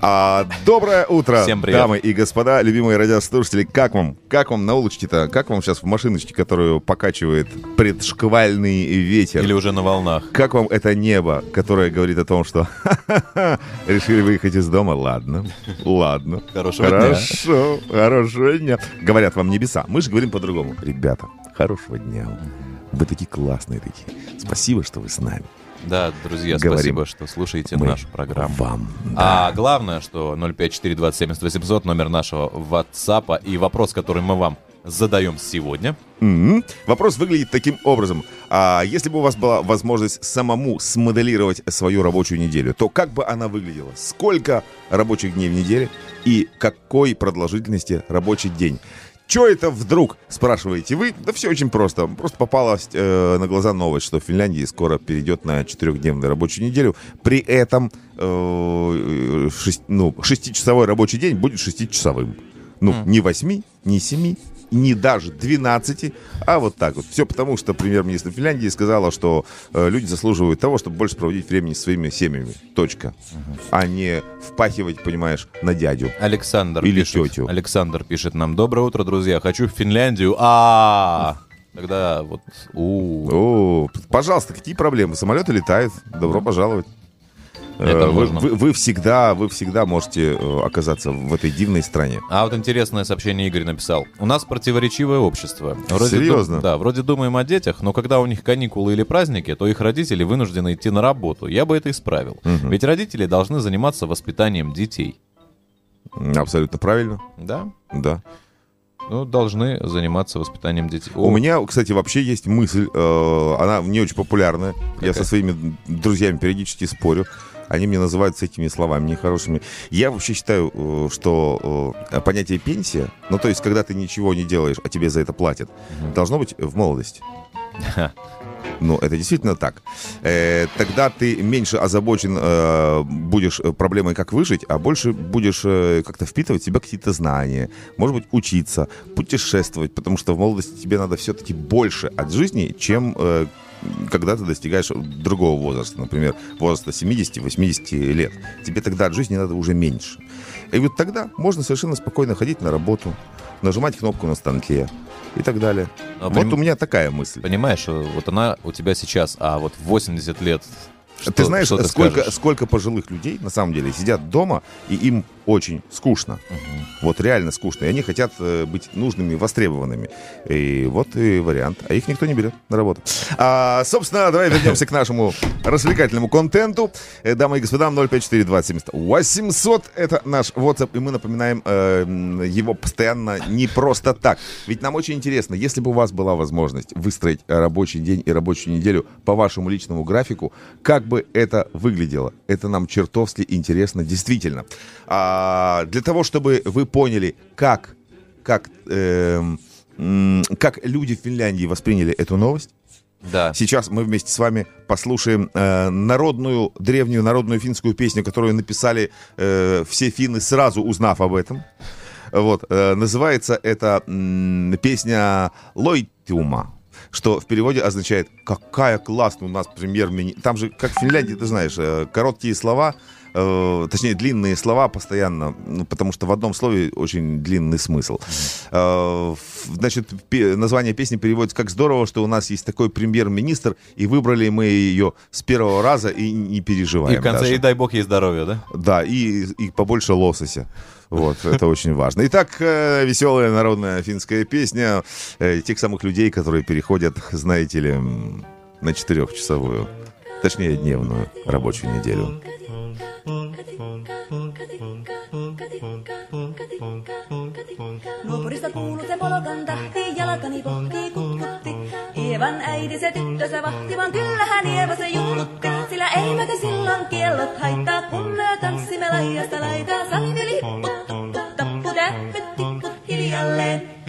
А, доброе утро, Всем привет. дамы и господа, любимые радиослушатели. Как вам? Как вам на улочке-то? Как вам сейчас в машиночке, которую покачивает предшквальный ветер? Или уже на волнах. Как вам это небо, которое говорит о том, что решили выехать из дома? Ладно, ладно. Хорошего дня. Хорошо, хорошего дня. Говорят вам небеса. Мы же говорим по-другому. Ребята, хорошего дня. Вы такие классные такие. Спасибо, что вы с нами. Да, друзья, Говорим. спасибо, что слушаете Мы нашу программу. Вам. А главное, что 05427 номер нашего WhatsApp и вопрос, который мы вам задаем сегодня. Мгм. Вопрос выглядит таким образом. А если бы у вас была возможность самому смоделировать свою рабочую неделю, то как бы она выглядела? Сколько рабочих дней в неделе и какой продолжительности рабочий день? Че это вдруг, спрашиваете вы? Да все очень просто. Просто попалась э, на глаза новость, что в Финляндии скоро перейдет на четырехдневную рабочую неделю. При этом э, шесть- ну, шестичасовой рабочий день будет шестичасовым. Ну, не восьми, не семи, не даже 12, а вот так вот. Все потому, что премьер-министр Финляндии сказала, что э, люди заслуживают того, чтобы больше проводить времени со своими семьями. Точка. А не впахивать, понимаешь, на дядю. Александр Или пишет, тетю. Александр пишет нам: Доброе утро, друзья. Хочу в Финляндию. А тогда вот. у О, пожалуйста, какие проблемы? Самолеты летают. Добро пожаловать. Это Э, вы, вы- вы всегда, вы всегда можете э, оказаться в этой дивной стране. А вот интересное сообщение Игорь написал. У нас противоречивое общество. Серьезно? ду- да, вроде думаем о детях, но когда у них каникулы или праздники, то их родители вынуждены идти на работу. Я бы это исправил. Ведь родители должны заниматься воспитанием детей. Абсолютно правильно. Да? Да. Ну, должны заниматься воспитанием детей. У меня, кстати, вообще есть мысль, э, она не очень популярная. Я Какая? со своими друзьями периодически спорю. Они мне называют с этими словами нехорошими. Я вообще считаю, э, что э, понятие пенсия, ну то есть, когда ты ничего не делаешь, а тебе за это платят, должно быть в молодости. Ну, это действительно так. Э, тогда ты меньше озабочен э, будешь э, проблемой, как выжить, а больше будешь э, как-то впитывать в себя какие-то знания, может быть, учиться, путешествовать, потому что в молодости тебе надо все-таки больше от жизни, чем э, когда ты достигаешь другого возраста, например, возраста 70-80 лет. Тебе тогда от жизни надо уже меньше. И вот тогда можно совершенно спокойно ходить на работу, нажимать кнопку на станке и так далее. А вот поним- у меня такая мысль. Понимаешь, э, вот она у тебя сейчас, а вот в 80 лет... что- ты знаешь, что ты сколько, скажешь? сколько пожилых людей на самом деле сидят дома, и им очень скучно. Вот реально скучно. И они хотят э, быть нужными, востребованными. И вот и вариант. А их никто не берет на работу. А, собственно, давай вернемся к нашему развлекательному контенту. Э, Дамы и господа, 054 800 это наш WhatsApp, и мы напоминаем э, его постоянно не просто так. Ведь нам очень интересно, если бы у вас была возможность выстроить рабочий день и рабочую неделю по вашему личному графику, как бы это выглядело? Это нам чертовски интересно, действительно. А, для того, чтобы вы поняли, как, как, м, как люди в Финляндии восприняли эту новость, Да. Сейчас мы вместе с вами послушаем э, народную, древнюю народную финскую песню, которую написали э, все финны, сразу узнав об этом. Вот, э, называется эта м, песня «Лойтиума», что в переводе означает «какая классная у нас премьер-министр». Там же, как в Финляндии, ты знаешь, э, короткие слова, э, точнее, длинные слова постоянно, ну, потому что в одном слове очень длинный смысл. Э, значит, пе- название песни переводится как «Здорово, что у нас есть такой премьер-министр, и выбрали мы ее с первого раза и не переживаем И в конце, даже». и дай бог ей здоровья, да? Да, и, и побольше лосося. Вот, это очень важно. Итак, э, веселая народная финская песня э, тех самых людей, которые переходят, знаете ли, на четырехчасовую, точнее, дневную рабочую неделю. Nuopurista kuuluu se polokan tahti, jalkani pohtii kutkutti. Ievan äiti se tyttönsä vahti, vaan kyllähän Ieva se juttutti. Sillä ei meitä silloin kiellot haittaa, kun me tanssimme laidasta laitaa. Salmi tuttu, tappu, täppyt, tipput hiljalleen.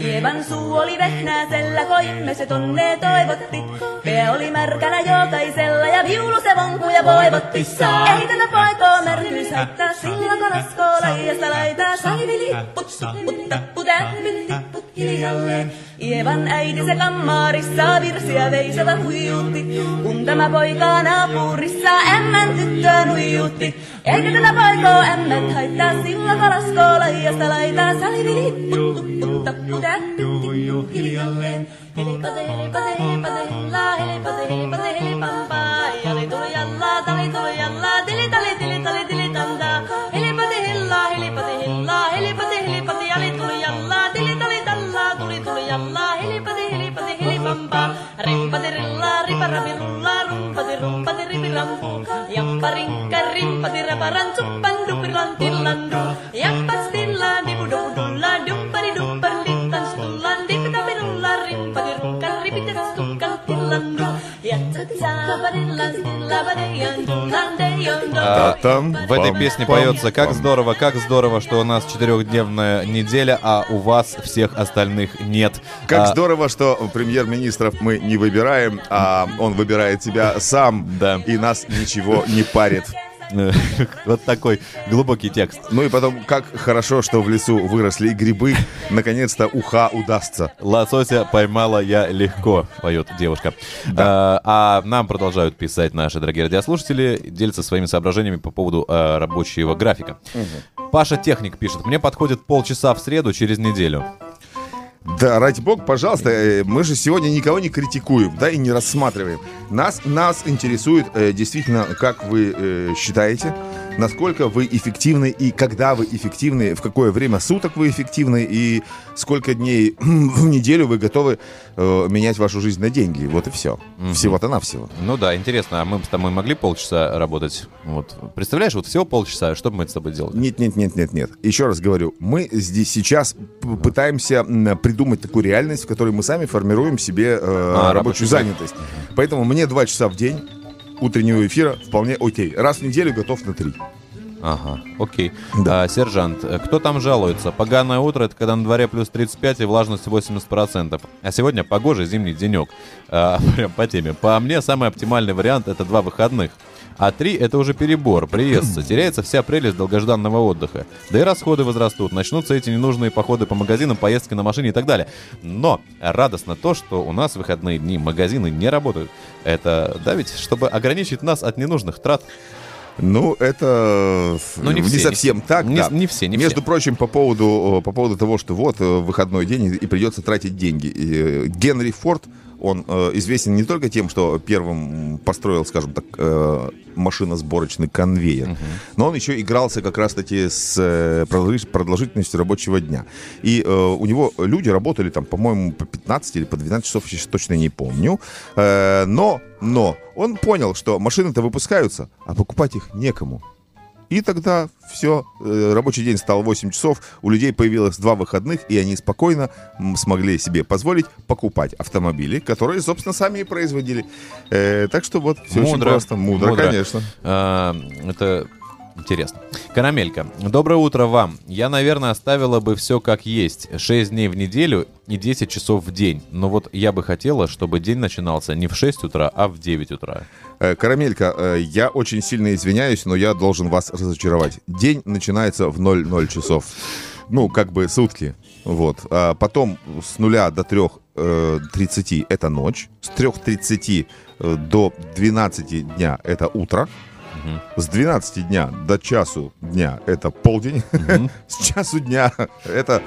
Ievan suu oli vehnäisellä, koimme se tonne toivotti. Pää oli märkänä jokaisella ja viulu se vonkuja voivotti. Ei tätä poikoo märkyys haittaa, silloin kun laskoo laijasta laitaa. Saivi lipput, tupput, tappu, täppyt, tipput hiljalleen. Ievan äiti se kammarissa virsiä veisata huijutti. Kun tämä poika naapurissa emmän tyttöön huijutti. Eikä tätä poikoo emmät haittaa sillä kalaskoo laijasta laitaa. Nara salivili, tapuda, hiliyale, hilipade, hilipade, hilipade, la, hilipade, hilipade, hilipamba, yale dulu yalla, dale dulu yalla, dili dale, dili dale, dili tanda, hilipade hilla, hilipade hilla, hilipade hilipade, yale dulu yalla, dili dale dalla, dulu dulu yalla, hilipade hilipade hilipamba, rimpade rilla, ripara birulla, rumpade rumpade ribirambu, yamparinka rimpade rabaran, supan rupiran tilandu. А, Та-там, В этой песне поется как здорово, как здорово, что у нас четырехдневная неделя, а у вас всех остальных нет. Как А, здорово, что премьер-министров мы не выбираем, а он выбирает себя сам, Да. и нас ничего не парит. Вот такой глубокий текст. Ну и потом, как хорошо, что в лесу выросли и грибы, наконец-то уха удастся. Лосося поймала я легко, поет девушка. А, а нам продолжают писать наши дорогие радиослушатели, делятся своими соображениями по поводу а, рабочего графика. Паша Техник пишет, мне подходит полчаса в среду через неделю. Да, ради бога, пожалуйста, э, мы же сегодня никого не критикуем, да, и не рассматриваем. Нас, нас интересует э, действительно, как вы э, считаете, насколько вы эффективны и когда вы эффективны, в какое время суток вы эффективны и сколько дней в неделю вы готовы э, менять вашу жизнь на деньги. Вот и все. Всего-то навсего. Ну да, интересно, а мы с тобой могли полчаса работать? Вот. Представляешь, вот всего полчаса, что бы мы с тобой делали? Нет, нет, нет, нет, нет. Еще раз говорю, мы здесь сейчас пытаемся придумать такую реальность, в которой мы сами формируем себе э, А, рабочую рабочую занятость. Поэтому мне два часа в день утреннего эфира вполне окей. Раз в неделю готов на три. Ага, окей. А, сержант, э, кто там жалуется? Поганое утро, это когда на дворе плюс 35 и влажность 80%. А сегодня погожий зимний денек. А, прям по теме. По мне, самый оптимальный вариант это два выходных. А три это уже перебор, приестся. Теряется вся прелесть долгожданного отдыха. Да и расходы возрастут. Начнутся эти ненужные походы по магазинам, поездки на машине и так далее. Но радостно то, что у нас в выходные дни магазины не работают. Это, да ведь, чтобы ограничить нас от ненужных трат. Ну, это Ну, не не, все, не совсем все. так. Не- да. не все, не Между все. прочим, по поводу, э, по поводу того, что вот э, выходной день и- придется тратить деньги. Э, Генри Форд, он э, известен не только тем, что первым построил, скажем так, э, машиносборочный конвейер, но он еще игрался как раз-таки с э, продолжи- продолжительностью рабочего дня. И э, у него люди работали там, по-моему, по 15 или по 12 часов, сейчас точно не помню. Э, но, но он понял, что машины-то выпускаются, а покупать их некому. И тогда все, рабочий день стал 8 часов, у людей появилось два выходных, и они спокойно смогли себе позволить покупать автомобили, которые, собственно, сами и производили. Э, так что вот все очень просто. Мудро, конечно. А, это интересно. Карамелька. Доброе утро вам. Я, наверное, оставила бы все как есть. 6 дней в неделю и 10 часов в день. Но вот я бы хотела, чтобы день начинался не в 6 утра, а в 9 утра. Э, Карамелька, э, я очень сильно извиняюсь, но я должен вас разочаровать. День начинается в 00 часов. Ну, как бы сутки. Вот. А потом с нуля до 3.30 это ночь. С 3.30 э, до 12 дня это утро. С 12 дня до часу дня это полдень. С часу дня это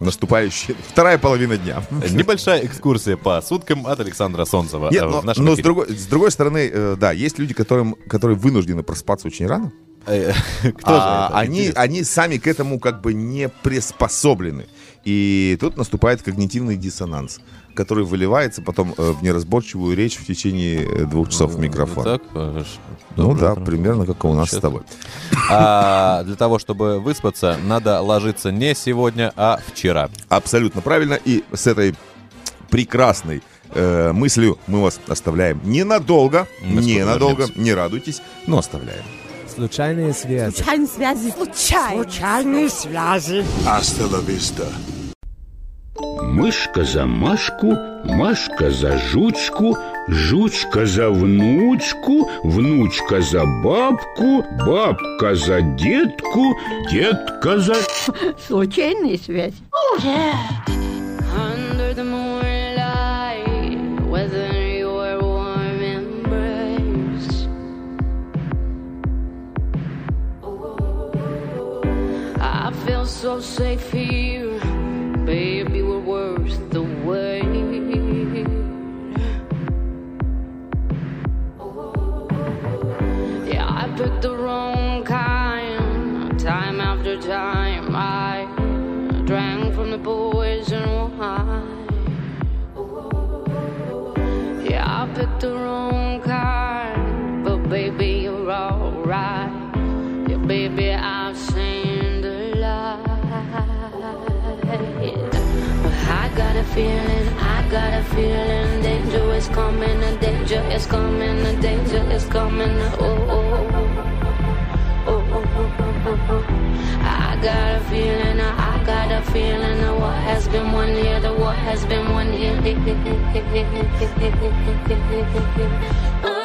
наступающая вторая половина дня. Небольшая экскурсия по суткам от Александра Солнцева. Нет, э, но, но с, другой, с другой стороны, э, да, есть люди, которым, которые вынуждены просыпаться очень рано. Э, Кто же А они, Интересно. они сами к этому как бы не приспособлены. И тут наступает когнитивный диссонанс, который выливается потом э, в неразборчивую речь в течение э, двух часов в микрофон. Так, э, ш- ну да, утро. примерно как у нас с Чё-то. тобой. А для того, чтобы выспаться, надо ложиться не сегодня, а вчера. Абсолютно правильно. И с этой прекрасной э, мыслью мы вас оставляем ненадолго, Мы ненадолго, вернемся. не радуйтесь, но оставляем. Случайные связи. Случайные связи. Случайные связи. Hasta la vista. Мышка за Машку, Машка за жучку, жучка за внучку, внучка за бабку, бабка за детку, детка за... Случайные связи. Oh yeah. Under the moonlight, within your warm embrace. I feel so safe here, The wrong kind. Time after time, I drank from the poison wine. Yeah, I picked the wrong kind, but baby, you're alright. Yeah, baby, I've seen the light. But I got a feeling, I got a feeling, danger is coming, the danger is coming, the danger is coming. Oh, oh, oh. I got a feeling, I got a feeling the war has been won here, the what has been won here.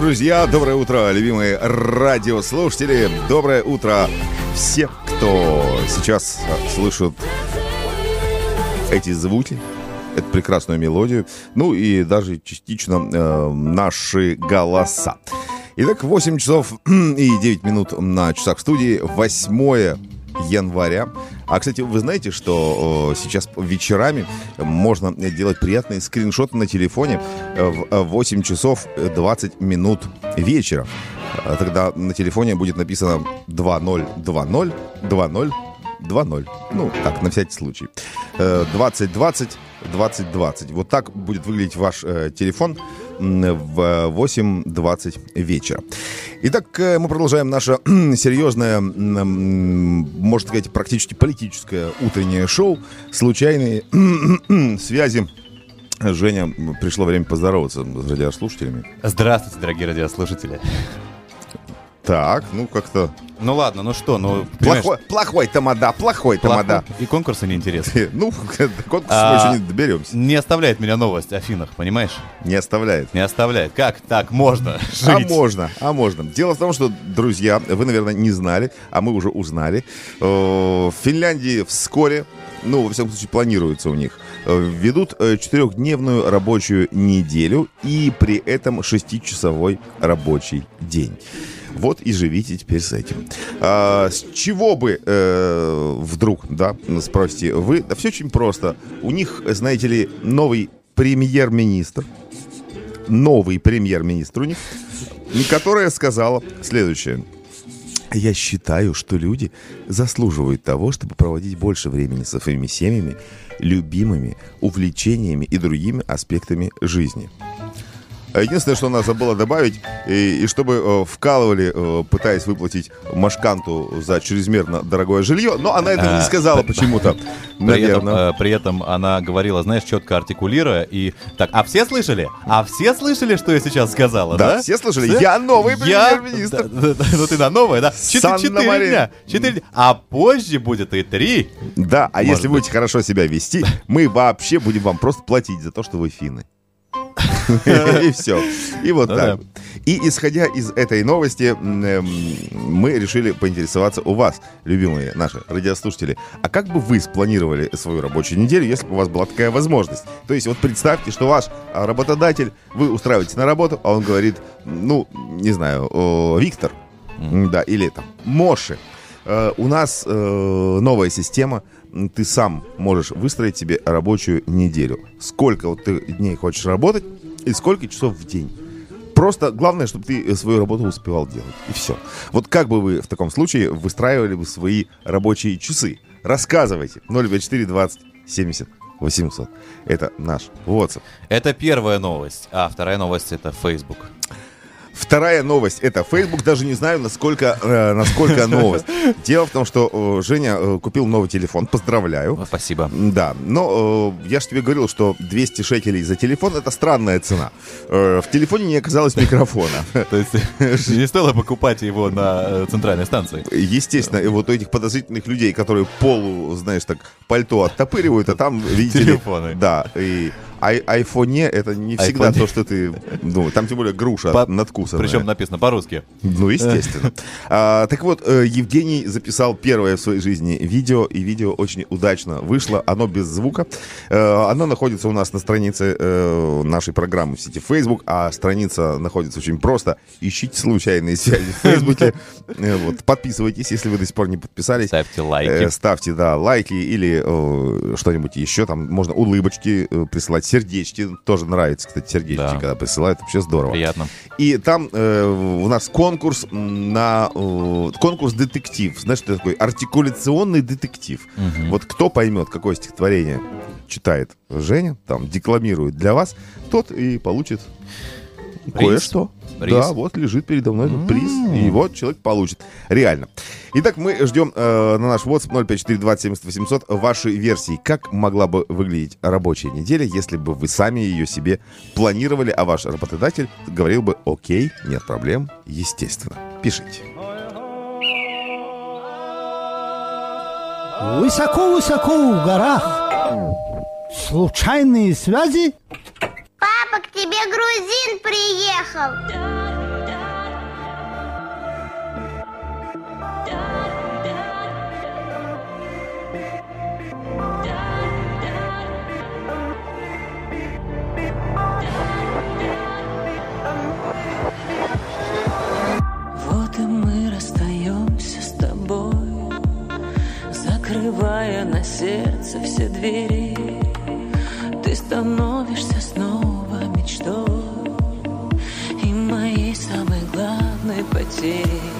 друзья! Доброе утро, любимые радиослушатели! Доброе утро все, кто сейчас слышит эти звуки, эту прекрасную мелодию, ну и даже частично э, наши голоса. Итак, 8 часов и 9 минут на часах в студии, 8 января. А, кстати, вы знаете, что э, сейчас вечерами можно делать приятные скриншоты на телефоне э, в э, 8 часов 20 минут вечера. А Тогда на телефоне будет написано 2020 20 20. Ну, так, на всякий случай. Э, 2020 2020. Вот так будет выглядеть ваш э, телефон в 8.20 вечера. Итак, э, мы продолжаем наше серьезное, можно сказать, практически политическое утреннее шоу «Случайные связи». Женя, пришло время поздороваться с радиослушателями. Здравствуйте, дорогие радиослушатели. Так, ну как-то... Ну ладно, ну что, ну... Плохой, плохой тамада, плохой тамада. плохо. И конкурсы неинтересны. Ну, до конкурса А, мы еще не доберемся. Не оставляет меня новость о финнах, понимаешь? Не оставляет. Не оставляет. Как так можно А жить? можно, а можно. Дело в том, что, друзья, вы, наверное, не знали, а мы уже узнали. э, В Финляндии вскоре, ну, во всяком случае, планируется у них, э, ведут э, четырехдневную рабочую неделю и при этом шестичасовой рабочий день. Вот и живите теперь с этим. А, с чего бы э, вдруг, да, спросите вы? Да все очень просто. У них, знаете ли, новый премьер-министр, новый премьер-министр у них, которая сказала следующее. Я считаю, что люди заслуживают того, чтобы проводить больше времени со своими семьями, любимыми, увлечениями и другими аспектами жизни. Единственное, что она забыла добавить, и, и чтобы э, вкалывали, э, пытаясь выплатить Машканту за чрезмерно дорогое жилье, но она этого не А, сказала почему-то. При этом, э, при этом она говорила, знаешь, четко артикулируя и так. А все слышали? А все слышали, что я сейчас сказала? Да, Да, все слышали? Я новый Я- премьер-министр. Да, да, Ну ты на новое, да? Четыре дня. Четыре дня. А позже будет и три. Да, а Может если быть. будете хорошо себя вести, мы вообще будем вам просто платить за то, что вы финны. И все. И вот Ну так. И исходя из этой новости, эм, мы решили поинтересоваться у вас, любимые наши радиослушатели, а как бы вы спланировали свою рабочую неделю, если бы у вас была такая возможность? То есть вот представьте, что ваш а, работодатель, вы устраиваетесь на работу, а он говорит, ну, не знаю, Виктор, да, или там Моши, Э, у нас э, новая система, ты сам можешь выстроить себе рабочую неделю. Сколько вот ты дней хочешь работать и сколько часов в день. Просто главное, чтобы ты э, свою работу успевал делать. И все. Вот как бы вы в таком случае выстраивали бы свои рабочие часы? Рассказывайте. 054 20 70 800. Это наш WhatsApp. Это первая новость. А вторая новость это Facebook. Вторая новость это Facebook. Даже не знаю, насколько, э, насколько новость. Дело в том, что э, Женя э, купил новый телефон. Поздравляю. Спасибо. Да, но э, я же тебе говорил, что 200 шекелей за телефон это странная цена. Э, в телефоне не оказалось микрофона. То есть не стоило покупать его на э, центральной станции. Естественно, и вот у этих подозрительных людей, которые полу, знаешь, так пальто оттопыривают, а там, видите Телефоны. Да, и ай- айфоне это не всегда Айфоне. то, что ты думаешь. Там тем более груша По- надкусанная. Причем написано по-русски. Ну, естественно. А, так вот, э, Евгений записал первое в своей жизни видео, и видео очень удачно вышло. Оно без звука. Э, Оно находится у нас на странице э, нашей программы в сети Facebook, а страница находится очень просто. Ищите случайные связи в Фейсбуке. Вот, подписывайтесь, если вы до сих пор не подписались. Ставьте лайки. Ставьте, да, лайки или что-нибудь еще. Там можно улыбочки присылать, сердечки. Тоже нравится, кстати, сердечки, Да. когда присылают. Вообще здорово. Приятно. И там э, у нас конкурс на э, конкурс детектив. Знаешь, что такое? Артикуляционный детектив. Мгм. Вот кто поймет, какое стихотворение читает Женя, там декламирует для вас, тот и получит кое-что. Да, вот лежит передо мной этот приз, и вот человек получит. Реально. Итак, мы ждем э, на наш WhatsApp 054 вашей версии. Как могла бы выглядеть рабочая неделя, если бы вы сами ее себе планировали, а ваш работодатель говорил бы «Окей, нет проблем, естественно». Пишите. Высоко-высоко в горах. Случайные связи? Папа, к тебе грузин приехал. Закрывая на сердце все двери. Ты становишься снова мечтой и моей самой главной потерей.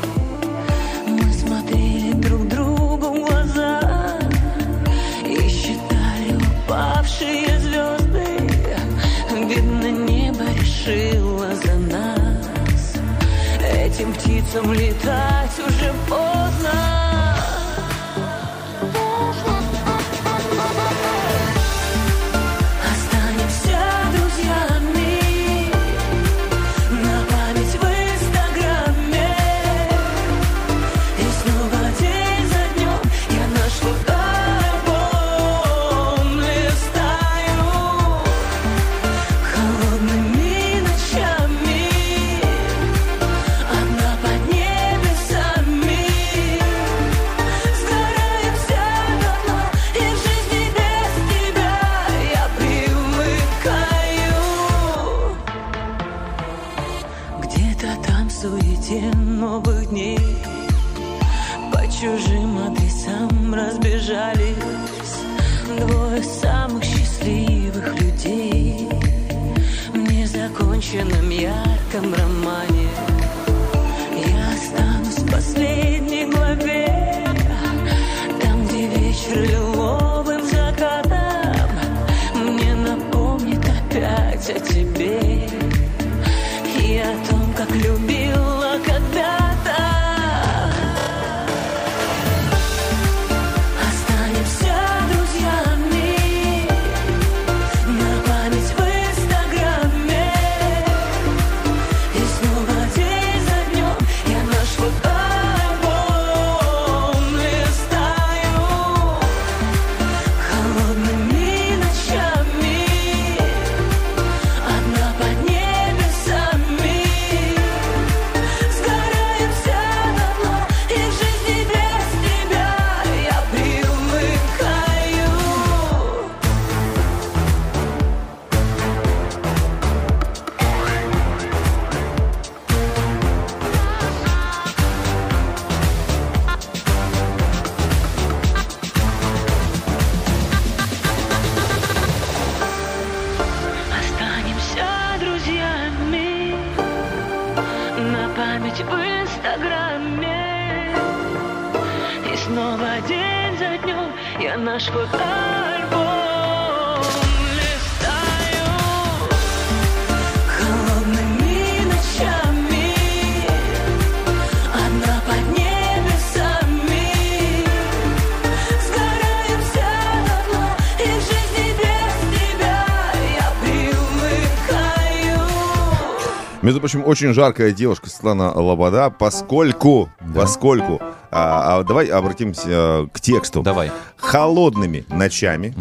Этим птицам летать уже поздно. Между прочим, очень жаркая девушка Светлана Лобода, поскольку, поскольку, а, а давай обратимся э, к тексту. Давай. Холодными ночами.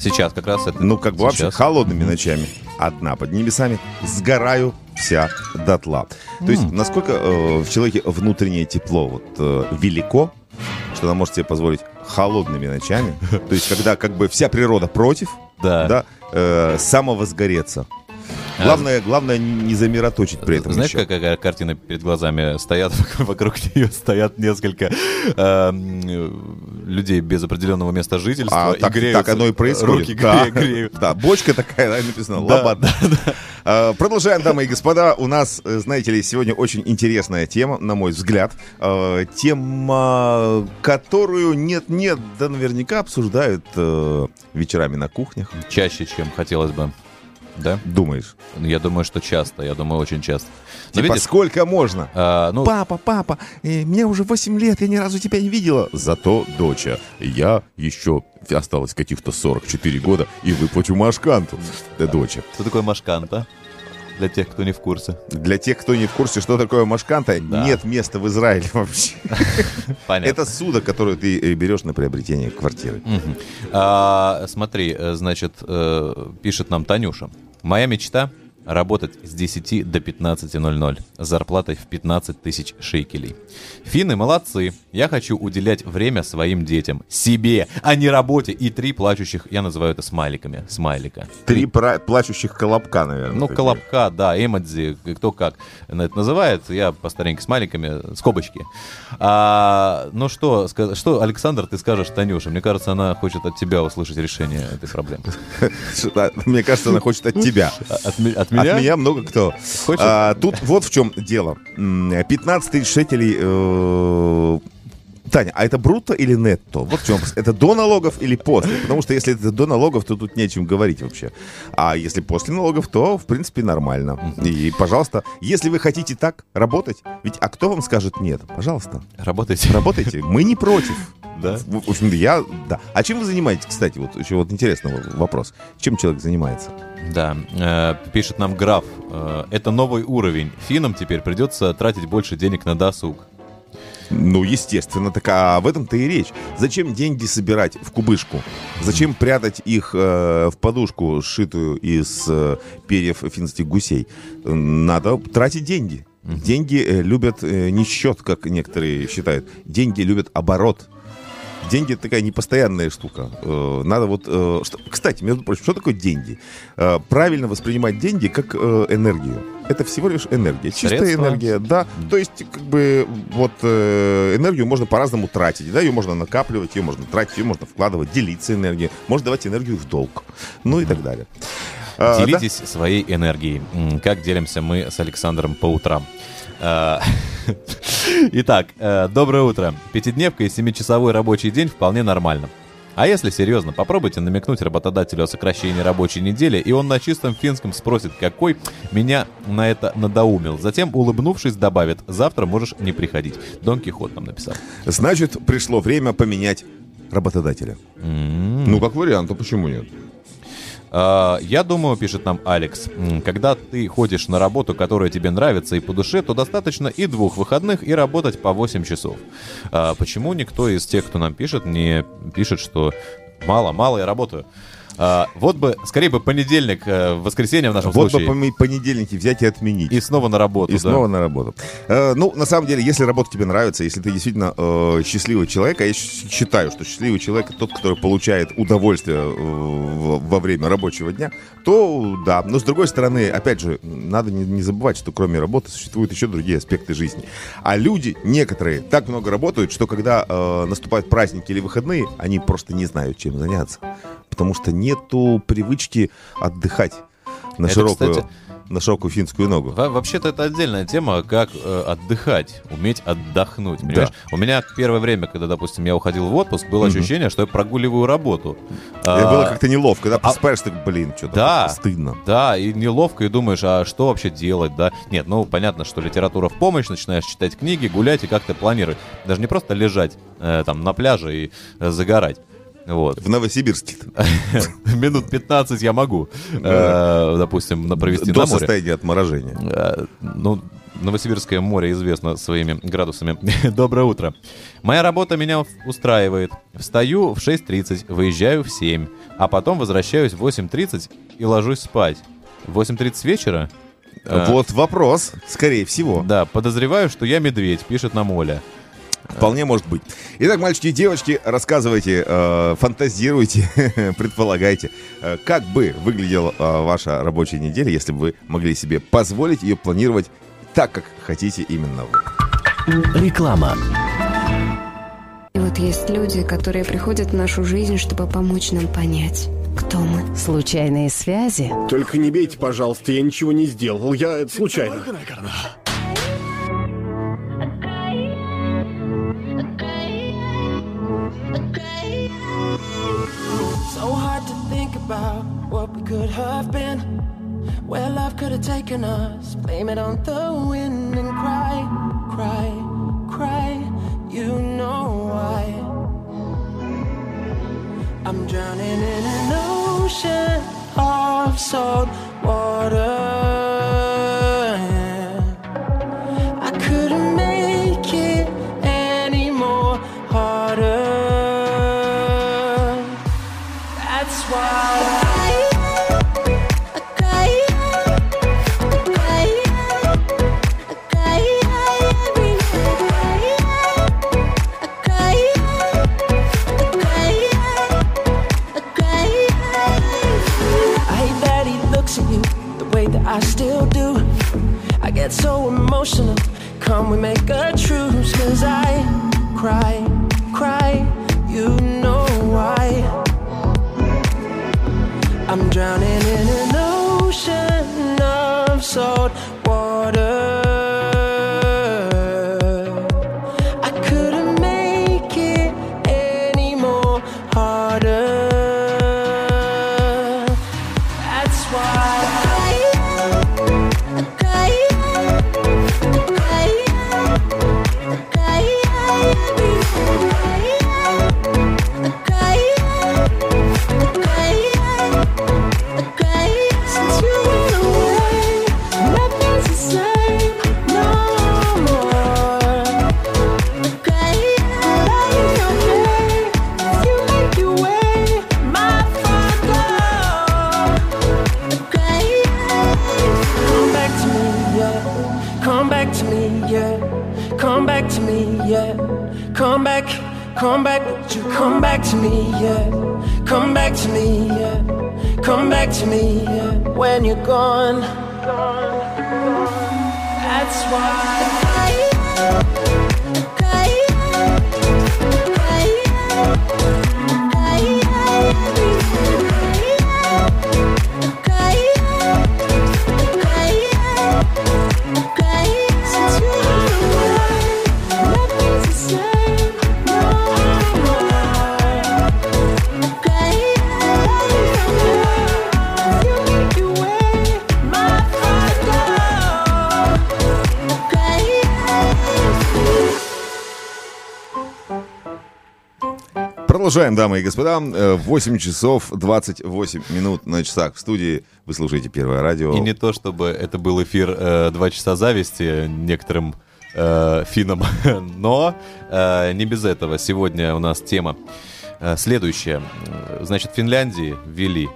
Сейчас как раз это. Ну, как бы вообще холодными ночами. Одна под небесами. Сгораю вся дотла. То есть, насколько э, в человеке внутреннее тепло вот э, велико, что она может себе позволить холодными ночами. То есть, когда как бы вся природа против, Да. да, э, самовозгореться. Главное, главное не замироточить при этом. Знаешь, еще. какая картина перед глазами стоят, вокруг нее стоят несколько эм, людей без определенного места жительства А, и так, греются. так оно и происходит. Руки да, гре- греют. да, бочка такая, да, написано, Да, лобода. А, Продолжаем, дамы и господа. У нас, э, знаете ли, сегодня очень интересная тема, на мой взгляд. А, Тема, которую нет-нет, да наверняка обсуждают э, вечерами на кухнях. Чаще, чем хотелось бы. Да? Думаешь? Я думаю, что часто. Я думаю, очень часто. Но Типа, видишь, сколько можно? а, ну, Папа, папа, э, мне уже 8 лет, я ни разу тебя не видела. Зато, доча, я еще осталось каких-то 44 года и выплачу машканту. Да, доча. что такое машканта? Для тех, кто не в курсе. Для тех, кто не в курсе, что такое машканта, Да. нет места в Израиле вообще. Понятно. Это суда, которую ты э, берешь на приобретение квартиры. Мгм. А, смотри, э, значит, э, пишет нам Танюша. Моя мечта работать с 10 до 15.00 с зарплатой в 15 тысяч шекелей. Финны молодцы. Я хочу уделять время своим детям, себе, а не работе. И три плачущих, я называю это смайликами, смайлика. Три пра- плачущих колобка, наверное. Ну, колобка, да, эмодзи, кто как это называет. Я по старенькой смайликами, скобочки. А, ну что, что, Александр, ты скажешь Танюше? Мне кажется, она хочет от тебя услышать решение этой проблемы. Мне кажется, она хочет от тебя. От меня? От меня много кто. Хочет? А, тут вот в чем дело. М, 15 тысяч шекелей... Таня, а это брутто или нетто? Вот в чем. Это до налогов или после? Потому что если это до налогов, то тут не о чем говорить вообще. А если после налогов, то, в принципе, нормально. И, пожалуйста, если вы хотите так работать, ведь а кто вам скажет нет? Пожалуйста. Работайте. Работайте. Мы не против. Да? В, в общем, я, да. А чем вы занимаетесь, кстати? Вот еще вот интересный вопрос. Чем человек занимается? Да, э, пишет нам граф. э, это новый уровень. Финнам теперь придется тратить больше денег на досуг. Ну, естественно, так а в этом-то и речь. Зачем деньги собирать в кубышку? Зачем прятать их э, в подушку, сшитую из э, перьев финских гусей? Надо тратить деньги. Деньги э, любят э, не счет, как некоторые считают. Деньги любят оборот. Деньги это такая непостоянная штука. Э, Надо вот... э, что- Кстати, между прочим, что такое деньги? Э, Правильно воспринимать деньги как энергию. Это всего лишь энергия. Чистая энергия, да. То есть, как бы, вот энергию можно по-разному тратить. Да, ее можно накапливать, ее можно тратить, ее можно вкладывать, делиться энергией. Можно давать энергию в долг. Ну и так далее. А, да? Делитесь своей энергией. Как делимся мы с Александром по утрам. А, Итак, э, доброе утро. Пятидневка и семичасовой рабочий день вполне нормально. А если серьезно, попробуйте намекнуть работодателю о сокращении рабочей недели, и он на чистом финском спросит, какой меня на это надоумил. Затем, улыбнувшись, добавит, завтра можешь не приходить. Дон Кихот нам написал. Значит, пришло время поменять работодателя. Ну, как вариант, а почему нет? А, Я думаю, пишет нам Алекс, когда ты ходишь на работу, которая тебе нравится и по душе, то достаточно и двух выходных, и работать по 8 часов. А Почему никто из тех, кто нам пишет, не пишет, что мало, мало, я работаю? А, Вот бы, скорее бы понедельник, э, воскресенье в нашем Вот случае. бы поме- понедельники взять и отменить. И снова на работу. И да. снова на работу. Э, ну, на самом деле, если работа тебе нравится, если ты действительно э, счастливый человек, а я считаю, что счастливый человек тот, который получает удовольствие э, во время рабочего дня, то да. Но с другой стороны, опять же, надо не, не забывать, что кроме работы существуют еще другие аспекты жизни. А люди, некоторые, так много работают, что когда э, наступают праздники или выходные, они просто не знают, чем заняться. Потому что нету привычки отдыхать на Это, широкую, кстати, на широкую финскую ногу. Во- Вообще-то это отдельная тема, как э, отдыхать, уметь отдохнуть. Понимаешь? У меня первое время, когда, допустим, я уходил в отпуск, было Мгм. ощущение, что я прогуливаю работу. Это А, было как-то неловко, да? Просыпаешься, так, блин, что-то Да, стыдно. Да, и неловко, и думаешь, а что вообще делать, да? Нет, ну, понятно, что литература в помощь, начинаешь читать книги, гулять и как-то планировать. Даже не просто лежать э, там на пляже и э, загорать. Вот. В Новосибирске. Минут 15 я могу, э, допустим, на- провести До на море. состояния отморожения. Э, Ну, Новосибирское море известно своими градусами. Доброе утро. Моя работа меня устраивает. Встаю в 6.30, выезжаю в 7, а потом возвращаюсь в 8.30 и ложусь спать. В 8.30 вечера? Вот вопрос, скорее всего. Да, подозреваю, что я медведь, пишет нам Оля. Вполне может быть. Итак, мальчики и девочки, рассказывайте, э, фантазируйте, предполагайте, э, как бы выглядела э, ваша рабочая неделя, если бы вы могли себе позволить ее планировать так, как хотите именно вы. Реклама. И вот есть люди, которые приходят в нашу жизнь, чтобы помочь нам понять, кто мы. Случайные связи. Только не бейте, пожалуйста, я ничего не сделал. Я это случайно. About what we could have been. Where love could have taken us. Blame it on the wind and cry, cry, cry. You know why. I'm drowning in an ocean of salt water. Продолжаем, дамы и господа. Э, 8 часов 28 минут на часах в студии. Вы слушаете Первое радио. И не то, чтобы это был эфир э, «Два часа зависти» некоторым э, финнам, но э, не без этого. Сегодня у нас тема э, следующая. Э, Значит, в Финляндии ввели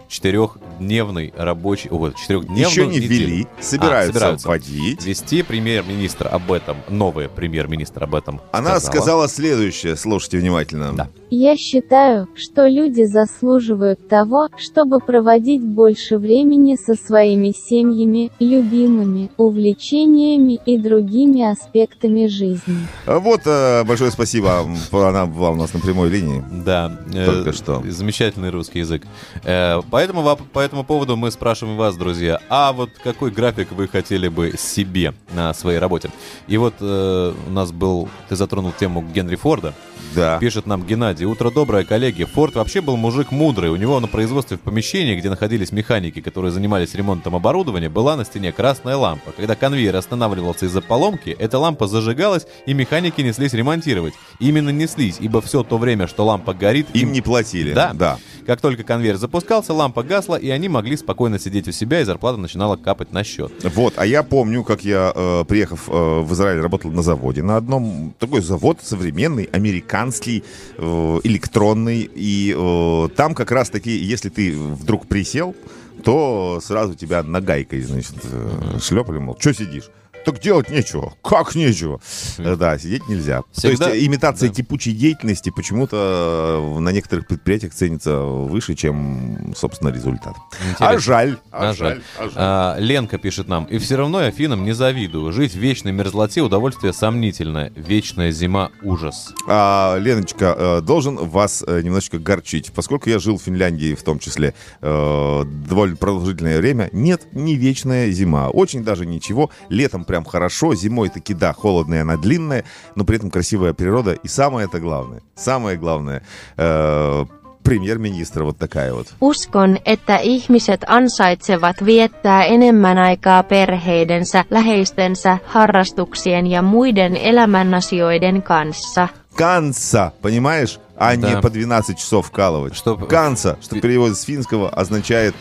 четырехдневный рабочий... О, четырехдневную Еще не неделю. ввели, собираются вводить. Вести премьер-министр об этом, новый премьер-министр об этом Она сказала следующее, слушайте внимательно. Я считаю, что люди заслуживают того, чтобы проводить больше времени со своими семьями, любимыми, увлечениями и другими аспектами жизни. Вот, э, большое спасибо. Она была у нас на прямой линии. Да. э, Только что. Замечательный русский язык. Э, Поэтому этому поводу мы спрашиваем вас, друзья, а вот какой график вы хотели бы себе на своей работе? И вот э, у нас был, ты затронул тему Генри Форда. Да. Пишет нам Геннадий. Утро доброе, коллеги. Форд вообще был мужик мудрый. У него на производстве в помещении, где находились механики, которые занимались ремонтом оборудования, была на стене красная лампа. Когда конвейер останавливался из-за поломки, эта лампа зажигалась, и механики неслись ремонтировать. Именно неслись, ибо все то время, что лампа горит... Им не платили. Да. Да. Как только конвейер запускался, лампа гасла, и они могли спокойно сидеть у себя, и зарплата начинала капать на счет. Вот, а я помню, как я, э, приехав э, в Израиль, работал на заводе. На одном такой завод современный, американский, э, электронный. И э, там как раз таки, если ты вдруг присел, то сразу тебя нагайкой, значит, э, шлепали, мол, что сидишь? Так делать нечего. Как нечего? Да, сидеть нельзя. Всегда- То есть имитация кипучей деятельности почему-то э, на некоторых предприятиях ценится выше, чем, собственно, результат. А Интересно. жаль. А жаль. А, Ленка пишет нам. И все равно я финнам не завидую. Жить в вечной мерзлоте удовольствие сомнительное. Вечная зима — ужас. А, Леночка, э, должен вас э, немножечко горчить. Поскольку я жил в Финляндии в том числе довольно продолжительное время, нет, не вечная зима. Очень даже ничего. Летом прям хорошо, зимой таки да, холодная, она длинная, но при этом красивая природа. И самое это главное, самое главное, э, премьер-министр вот такая вот. Uskon, että ihmiset ansaitsevat viettää enemmän aikaa perheidensä, läheistensä, harrastuksien ja muiden elämänasioiden kanssa. Канца, понимаешь? А Да. не по 12 часов вкалывать. Что, Канца, что перевод с финского означает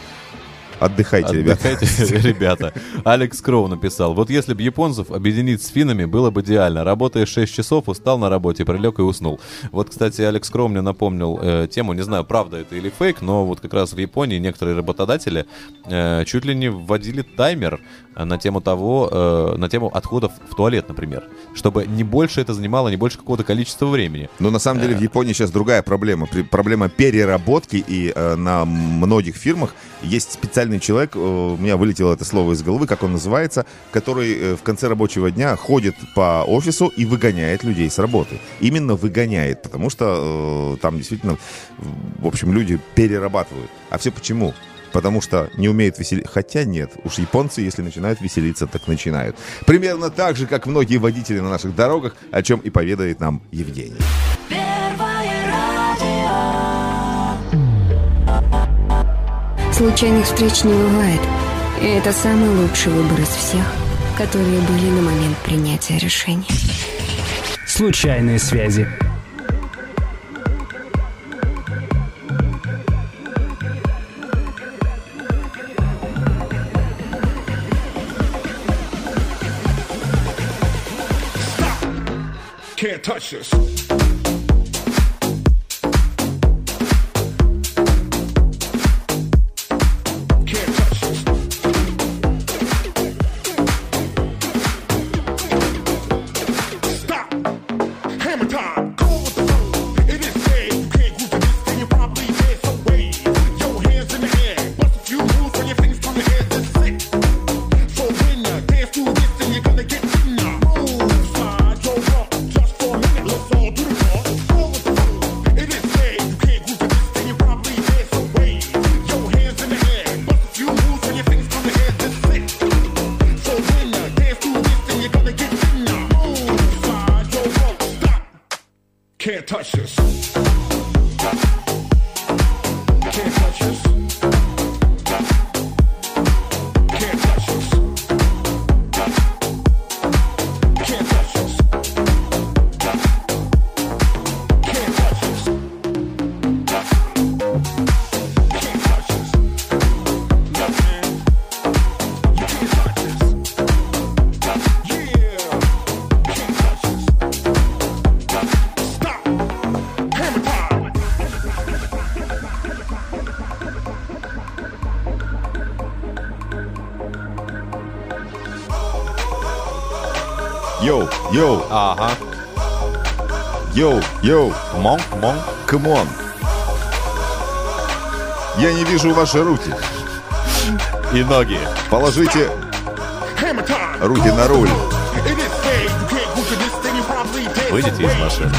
отдыхайте, ребята. Отдыхайте, ребята. Алекс Кроу написал. Вот если бы японцев объединить с финнами, было бы идеально. Работаешь 6 часов, устал на работе, прилег и уснул. Вот, кстати, Алекс Кроу мне напомнил э, тему, не знаю, правда это или фейк, но вот как раз в Японии некоторые работодатели э, чуть ли не вводили таймер э, на тему того, э, на тему отходов в туалет, например. Чтобы не больше это занимало, не больше какого-то количества времени. Но на самом деле в Японии сейчас другая проблема. Проблема переработки, и э, на многих фирмах есть специальный человек, э, у меня вылетело это слово из головы, как он называется, который э, в конце рабочего дня ходит по офису и выгоняет людей с работы. Именно выгоняет, потому что э, там действительно, в общем, люди перерабатывают. А все почему? Потому что не умеют веселиться. Хотя нет, уж японцы, если начинают веселиться, так начинают. Примерно так же, как многие водители на наших дорогах, о чем и поведает нам Евгений. Случайных встреч не бывает. И это самый лучший выбор из всех, которые были на момент принятия решения. Случайные связи. Can't touch this. Yo. Монк, монк. Come on. Я не вижу ваши руки. И ноги. Положите руки на руль. Выйдите из машины.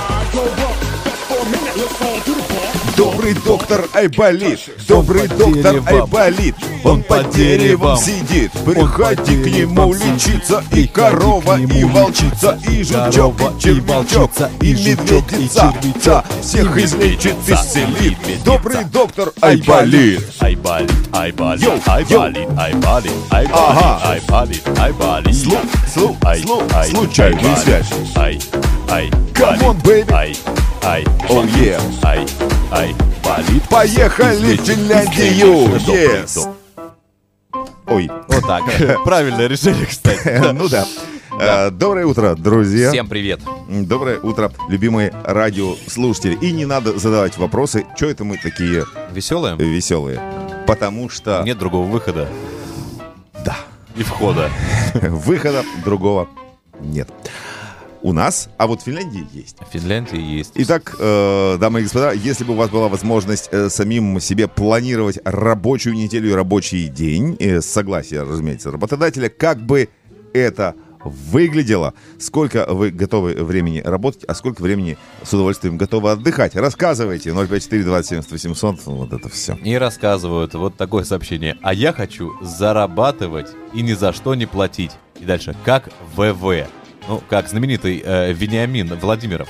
Uh. Добрый доктор Айболит, добрый доктор. Айболит, он под деревом сидит. Приходи к нему лечиться, и корова, и волчица, и жучок, и червячок, и медведица. Всех излечит, исцелит. Добрый доктор Айболит. Айболит, айболит, айболит, айболит, айболит, айболит, айболит. Слу- слу- Ай, слу- ай, случайная айболит, связь. Ай, ай, Come on, baby. Ай, ай, Oh, yeah. Ай, ай, болит. Поехали в Финляндию. Yes. Правильное решение, кстати. ну да. Э, Доброе утро, друзья. Всем привет. Доброе утро, любимые радиослушатели. И не надо задавать вопросы, что это мы такие Веселые? веселые. Потому что Нет другого выхода да, и входа. выхода другого нет. У нас, а вот в Финляндии есть. В Финляндии есть. Итак, э, дамы и господа, если бы у вас была возможность э, самим себе планировать рабочую неделю и рабочий день, э, с согласия, разумеется, работодателя, как бы это выглядело, сколько вы готовы времени работать, а сколько времени с удовольствием готовы отдыхать. Рассказывайте. 054 27 800, вот это все. И рассказывают вот такое сообщение. А я хочу зарабатывать и ни за что не платить. И дальше, как ВВ. Ну, как знаменитый э, Вениамин Владимиров.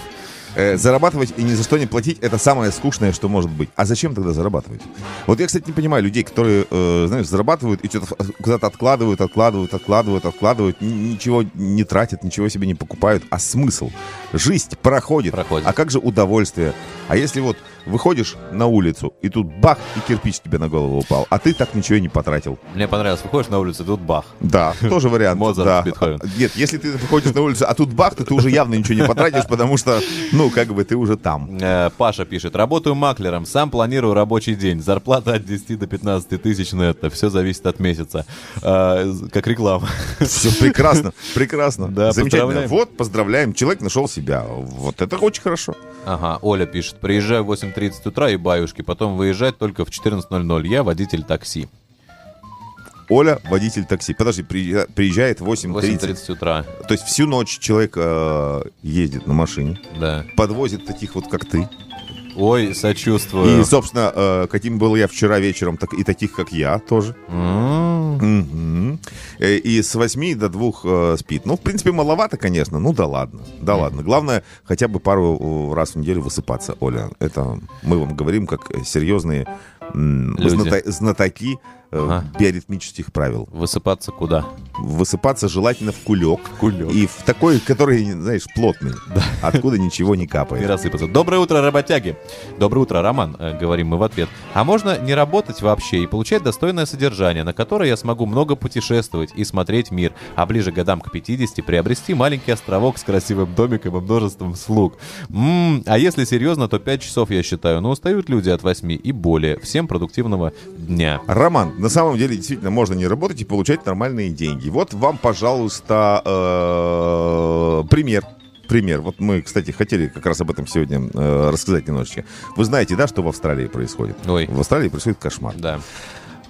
Э, зарабатывать и ни за что не платить это самое скучное, что может быть. А зачем тогда зарабатывать? Вот я, кстати, не понимаю людей, которые, э, знаешь, зарабатывают и что-то куда-то откладывают, откладывают, откладывают, откладывают, ни- ничего не тратят, ничего себе не покупают. А смысл? Жизнь проходит. Проходит. А как же удовольствие? А если вот выходишь на улицу, и тут бах, и кирпич тебе на голову упал, а ты так ничего и не потратил. Мне понравилось, выходишь на улицу, и тут бах. Да, тоже вариант. Моцарт, да. Бетховен. Нет, если ты выходишь на улицу, а тут бах, то ты уже явно ничего не потратишь, потому что, ну, как бы ты уже там. Э, Паша пишет, работаю маклером, сам планирую рабочий день, зарплата от 10 до 15 тысяч нетто, все зависит от месяца. Э, как реклама. Все прекрасно, прекрасно. Да, Замечательно. Вот, поздравляем, человек нашел себя. Вот это очень хорошо. Ага, Оля пишет, приезжаю в 8.30 утра и баюшки, потом выезжать только в 14.00, я водитель такси. Оля, водитель такси. Подожди, приезжа- приезжает в 8.30. 8.30 утра, То есть всю ночь человек э, ездит на машине, да. подвозит таких вот, как ты. Ой, сочувствую. И, собственно, э, каким был я вчера вечером, так и таких, как я, тоже. Э, И с 8 до 2 э, спит. Ну, в принципе, маловато, конечно. Ну, да ладно. Да ладно. Главное, хотя бы пару раз в неделю высыпаться, Оля. Это мы вам говорим, как серьезные Люди. знатоки Ага. биоритмических правил. Высыпаться куда? Высыпаться желательно в кулек. Кулек. И в такой, который, знаешь, плотный. Откуда ничего не Не капает. рассыпаться. Доброе утро, работяги. Доброе утро, Роман, э, говорим мы в ответ. А можно не работать вообще и получать достойное содержание, на которое я смогу много путешествовать и смотреть мир, а ближе годам к 50 приобрести маленький островок с красивым домиком и множеством слуг. М, а если серьезно, то 5 часов, я считаю, но устают люди от 8 и более. Всем продуктивного дня. Роман, на самом деле действительно можно не работать и получать нормальные деньги. Вот вам, пожалуйста, э, пример. Пример. Вот мы, кстати, хотели как раз об этом сегодня э, рассказать немножечко. Вы знаете, да, что в Австралии происходит? Ой. В Австралии происходит кошмар. Да.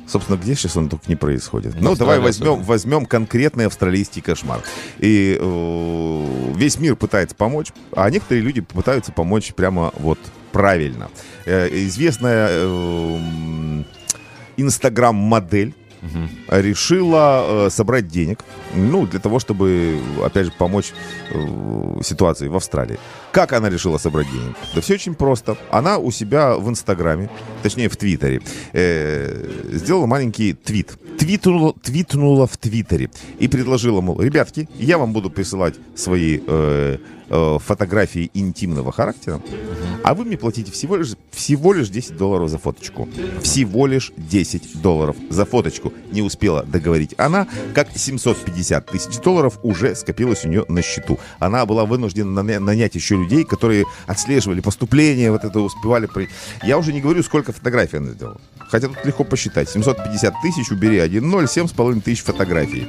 Собственно, где сейчас он только не происходит? В ну, давай возьмем, особенно. возьмем конкретный австралийский кошмар. И э, весь мир пытается помочь, а некоторые люди пытаются помочь прямо вот правильно. Э, известная э, инстаграм-модель решила э, собрать денег, ну, для того, чтобы, опять же, помочь э, ситуации в Австралии. Как она решила собрать денег? Да все очень просто. Она у себя в Инстаграме, точнее в Твиттере, э, сделала маленький твит. Твитнула, твитнула в Твиттере и предложила, мол, ребятки, я вам буду присылать свои э, э, фотографии интимного характера, а вы мне платите всего лишь, всего лишь 10 долларов за фоточку. Всего лишь 10 долларов за фоточку. Не успела договорить она, как 750 тысяч долларов уже скопилось у нее на счету. Она была вынуждена наня- нанять еще людей, которые отслеживали поступление, вот это успевали... при- Я уже не говорю, сколько фотографий она сделала. Хотя тут легко посчитать. 750 тысяч, убери 1-0, 7,5 тысяч фотографий.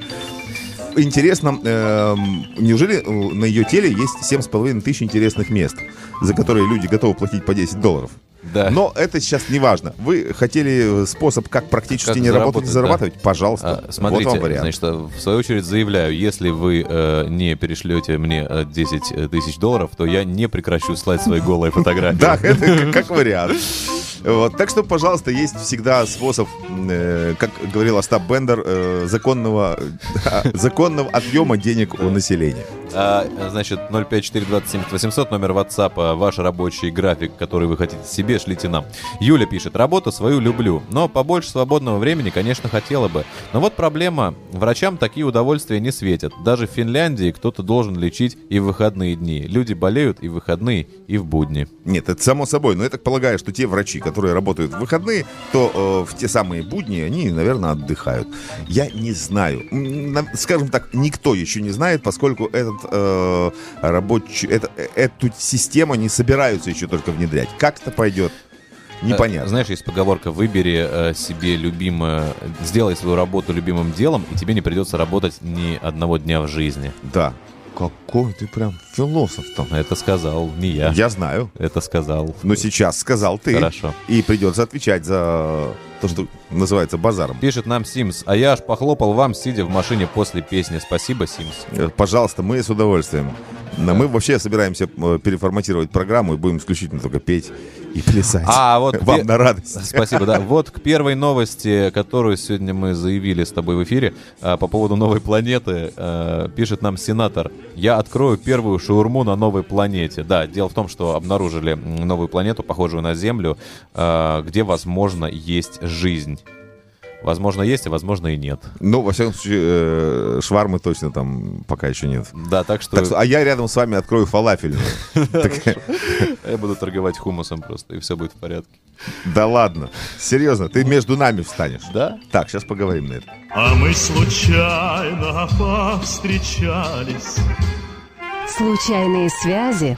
Интересно, эм, неужели э, на ее теле есть 7,5 тысяч интересных мест, за которые люди готовы платить по 10 долларов? Да. Но это сейчас не важно. Вы хотели э, способ, как практически Как не работать и зарабатывать? да. Пожалуйста. А, Смотрите, вот вам вариант. значит, э, в свою очередь заявляю, если вы э, не перешлете мне э, 10 тысяч долларов, то я не прекращу слать свои голые фотографии. Да, это как вариант. Вот, так что, пожалуйста, есть всегда способ, э, как говорил Остап Бендер, э, законного, законного отъема денег у населения. А, значит, 05427 номер WhatsApp, ваш рабочий график, который вы хотите себе, шлите нам. Юля пишет, работу свою люблю, но побольше свободного времени, конечно, хотела бы. Но вот проблема, врачам такие удовольствия не светят. Даже в Финляндии кто-то должен лечить и в выходные дни. Люди болеют и в выходные, и в будни. Нет, это само собой. Но я так полагаю, что те врачи, которые работают в выходные, то э, в те самые будни они, наверное, отдыхают. Я не знаю. Скажем так, никто еще не знает, поскольку этот э, рабочий, это- э, эту систему не собираются еще только внедрять. Как это пойдет? Непонятно. Э, Знаешь, есть поговорка «выбери э, себе любимое, сделай свою работу любимым делом, и тебе не придется работать ни одного дня в жизни». Да. Какой ты прям философ там. Это сказал не я. Я знаю. Это сказал. Но сейчас сказал ты. Хорошо. И придется отвечать за то, что называется базаром. Пишет нам Симс, а я аж похлопал вам, сидя в машине после песни. Спасибо, Симс. Э, Пожалуйста, мы с удовольствием. Но мы вообще собираемся э, переформатировать программу и будем исключительно только петь и плясать. А, вот Вам пе- на радость. Спасибо, да. Вот к первой новости, которую сегодня мы заявили с тобой в эфире а, по поводу новой планеты, а, пишет нам сенатор. Я открою первую шаурму на новой планете. Да, дело в том, что обнаружили новую планету, похожую на Землю, а, где, возможно, есть жизнь. Возможно, есть, а возможно и нет. Ну, во всяком случае, э, швармы точно там пока еще нет. Да, так что... Так что- а я рядом с вами открою фалафельную. Так- Я буду торговать хумусом просто, и все будет в порядке. Да ладно. Серьезно, ты между нами встанешь. Да? Так, сейчас поговорим на это. А мы случайно повстречались Случайные связи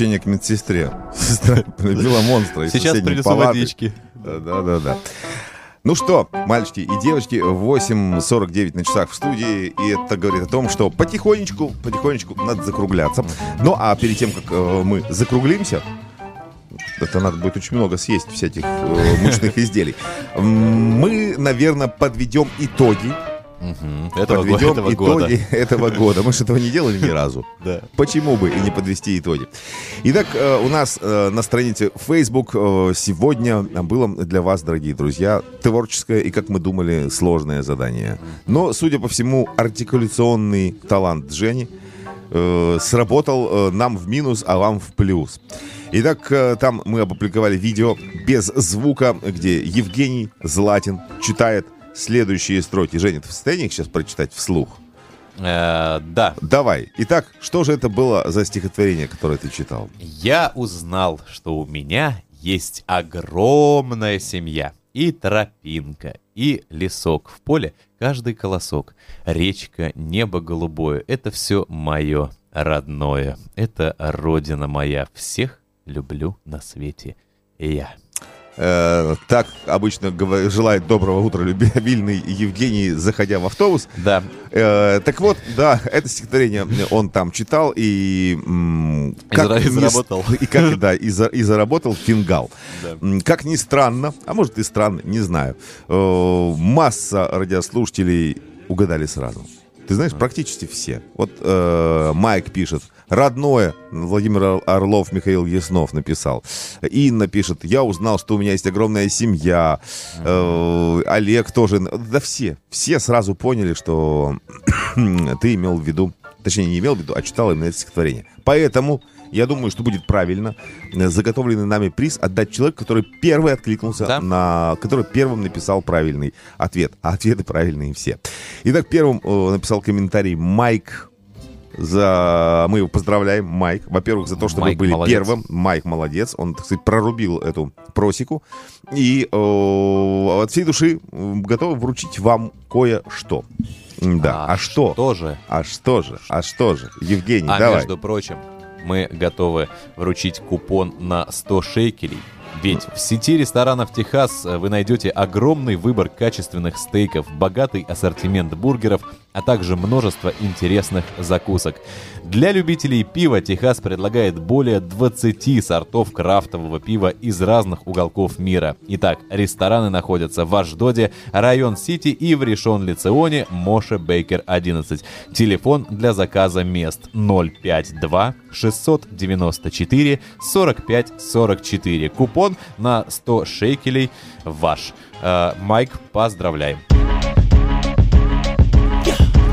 обращение к медсестре. Сестра полюбила монстра из Сейчас принесу водички. Да, да, да. Ну что, мальчики и девочки, 8.49 на часах в студии, и это говорит о том, что потихонечку, потихонечку надо закругляться. Ну, а перед тем, как э, мы закруглимся, это надо будет очень много съесть всяких э, мышных изделий, мы, наверное, подведем итоги Этого, го- подведем этого итоги года. этого года. Мы же этого не делали ни разу. Да. Почему бы и не подвести итоги? Итак, э, у нас э, на странице Facebook э, сегодня было для вас, дорогие друзья, творческое и, как мы думали, сложное задание. Но, судя по всему, артикуляционный талант Жени сработал нам в минус, а вам в плюс. Итак, там мы опубликовали видео без звука, где Евгений Златин читает следующие строки. Женя, ты в состоянии их сейчас прочитать вслух? Э, да. Давай. Итак, что же это было за стихотворение, которое ты читал? Я узнал, что у меня есть огромная семья. И тропинка, и лесок в поле, каждый колосок. Речка, небо голубое — это все мое родное. Это родина моя. Всех люблю на свете я. Э, так обычно желает доброго утра любвеобильный Евгений, заходя в автобус. Да. Э, так вот, да, это стихотворение он там читал и... м, И с- заработал. И, как, да, и, за- и заработал фингал. Да. Как ни странно, а может и странно, не знаю, э, масса радиослушателей угадали сразу. Ты знаешь, практически все. Вот э, Майк пишет, родное, Владимир Ор- Орлов, Михаил Яснов написал. Инна пишет, я узнал, что у меня есть огромная семья. Э, Олег тоже. Да все, все сразу поняли, что ты имел в виду, точнее не имел в виду, а читал именно это стихотворение. Поэтому я думаю, что будет правильно э, заготовленный нами приз отдать человеку, который первый откликнулся на, который первым написал правильный ответ. А ответы правильные все. Итак, первым э, написал комментарий Майк. За... Мы его поздравляем, Майк. Во-первых, за то, что Майк вы были молодец. первым. Майк молодец. Он, так сказать, прорубил эту просеку. И э, от всей души готовы вручить вам кое-что. Да. А, что? Что же? А что же? А что же? Евгений, А давай. между прочим, мы готовы вручить купон на 100 шекелей. Ведь в сети ресторанов Техас вы найдете огромный выбор качественных стейков, богатый ассортимент бургеров, а также множество интересных закусок. Для любителей пива Техас предлагает более 20 сортов крафтового пива из разных уголков мира. Итак, рестораны находятся в Ашдоде, район Сити и в Решон-Лицеоне, Моше Бейкер 11. Телефон для заказа мест 052 694 45 44. Купон на 100 шекелей ваш. Э, Майк, поздравляем.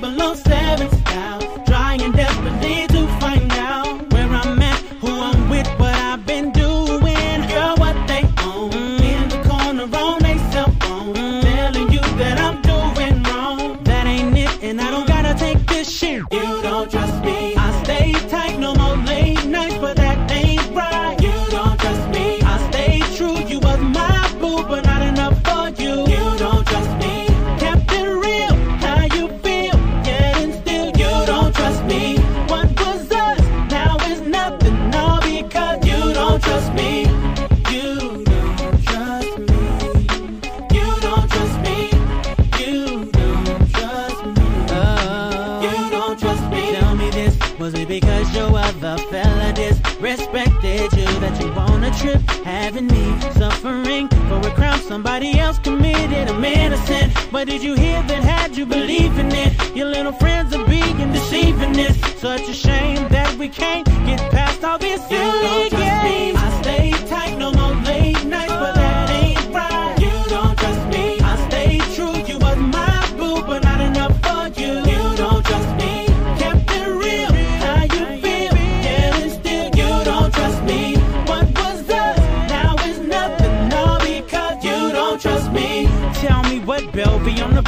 Below seven. Now, trying desperately trip having me suffering for a crime somebody else committed? I'm innocent. But did you hear that had you believing it? Your little friends are being deceiving this. Such a shame that we can't get past all this silly games.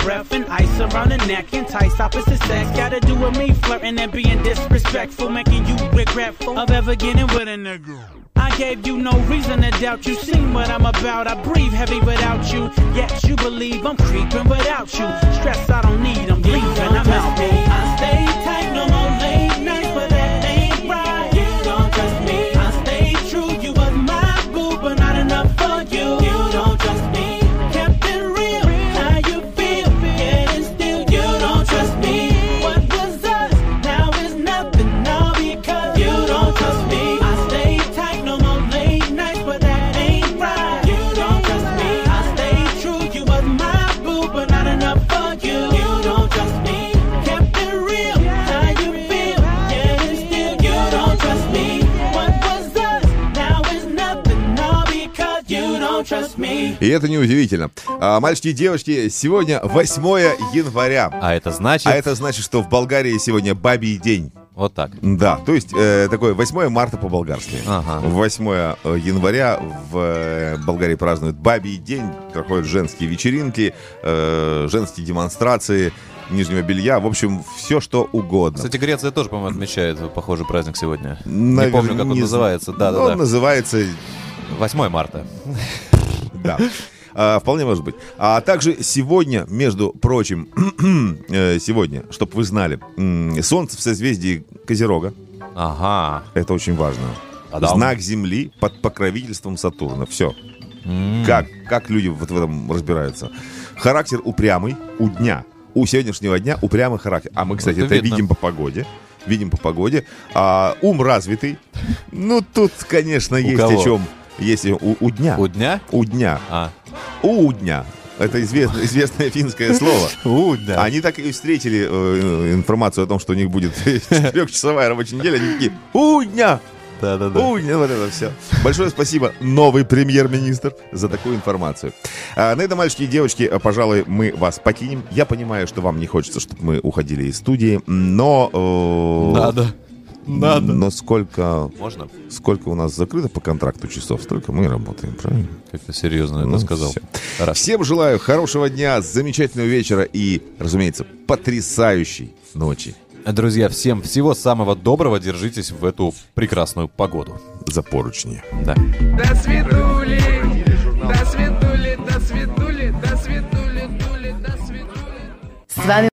Breath and ice around the neck. Entice opposite sex. Gotta do with me flirting and being disrespectful, making you regretful of ever getting with a nigga. I gave you no reason to doubt you. Seen what I'm about. I breathe heavy without you. Yet you believe I'm creeping without you. Stress I don't need. I'm leaving. I'm out. И это неудивительно. А, мальчики и девочки, сегодня 8 января. А это значит... А это значит, что в Болгарии сегодня бабий день. Вот так. Да, то есть э, такое 8 марта по-болгарски. Ага. 8 января в э, Болгарии празднуют бабий день, проходят женские вечеринки, э, женские демонстрации нижнего белья, в общем, все что угодно. Кстати, Греция тоже, по-моему, отмечает похожий праздник сегодня. Навер- Не помню, как он не называется. Да, Ну, да, он да. называется 8 марта. Да. А, вполне может быть. А также сегодня, между прочим, э, сегодня, чтобы вы знали, Солнце в созвездии Козерога. Ага. Это очень важно. Та-дам. Знак Земли под покровительством Сатурна. Все. Как, как люди вот в этом разбираются? Характер упрямый у дня. У сегодняшнего дня упрямый характер. А мы, кстати, Это это, видно. видим по погоде. Видим по погоде. А, ум развитый. Ну, тут, конечно, есть кого? о чем. Есть о- у, у дня. У дня? У дня. А. У дня. Это известное, известное финское слово. У дня. Они так и встретили э, информацию о том, что у них будет четырехчасовая рабочая неделя. Они такие, у дня. Да-да-да. У, не, вот это все. Большое спасибо, новый премьер-министр, за такую информацию. А, на этом, мальчики и девочки, пожалуй, мы вас покинем. Я понимаю, что вам не хочется, чтобы мы уходили из студии, но... э, Надо. Надо. Но сколько... Можно? Сколько у нас закрыто по контракту часов, столько мы и работаем, правильно? Как-то серьезно это Ну, сказал. всё. Раз. Всем желаю хорошего дня, замечательного вечера и, разумеется, потрясающей ночи. Друзья, всем всего самого доброго. Держитесь в эту прекрасную погоду. За поручни. Да. До свидули, до свидули, до свидули, до свидули, дули, до свидули. С вами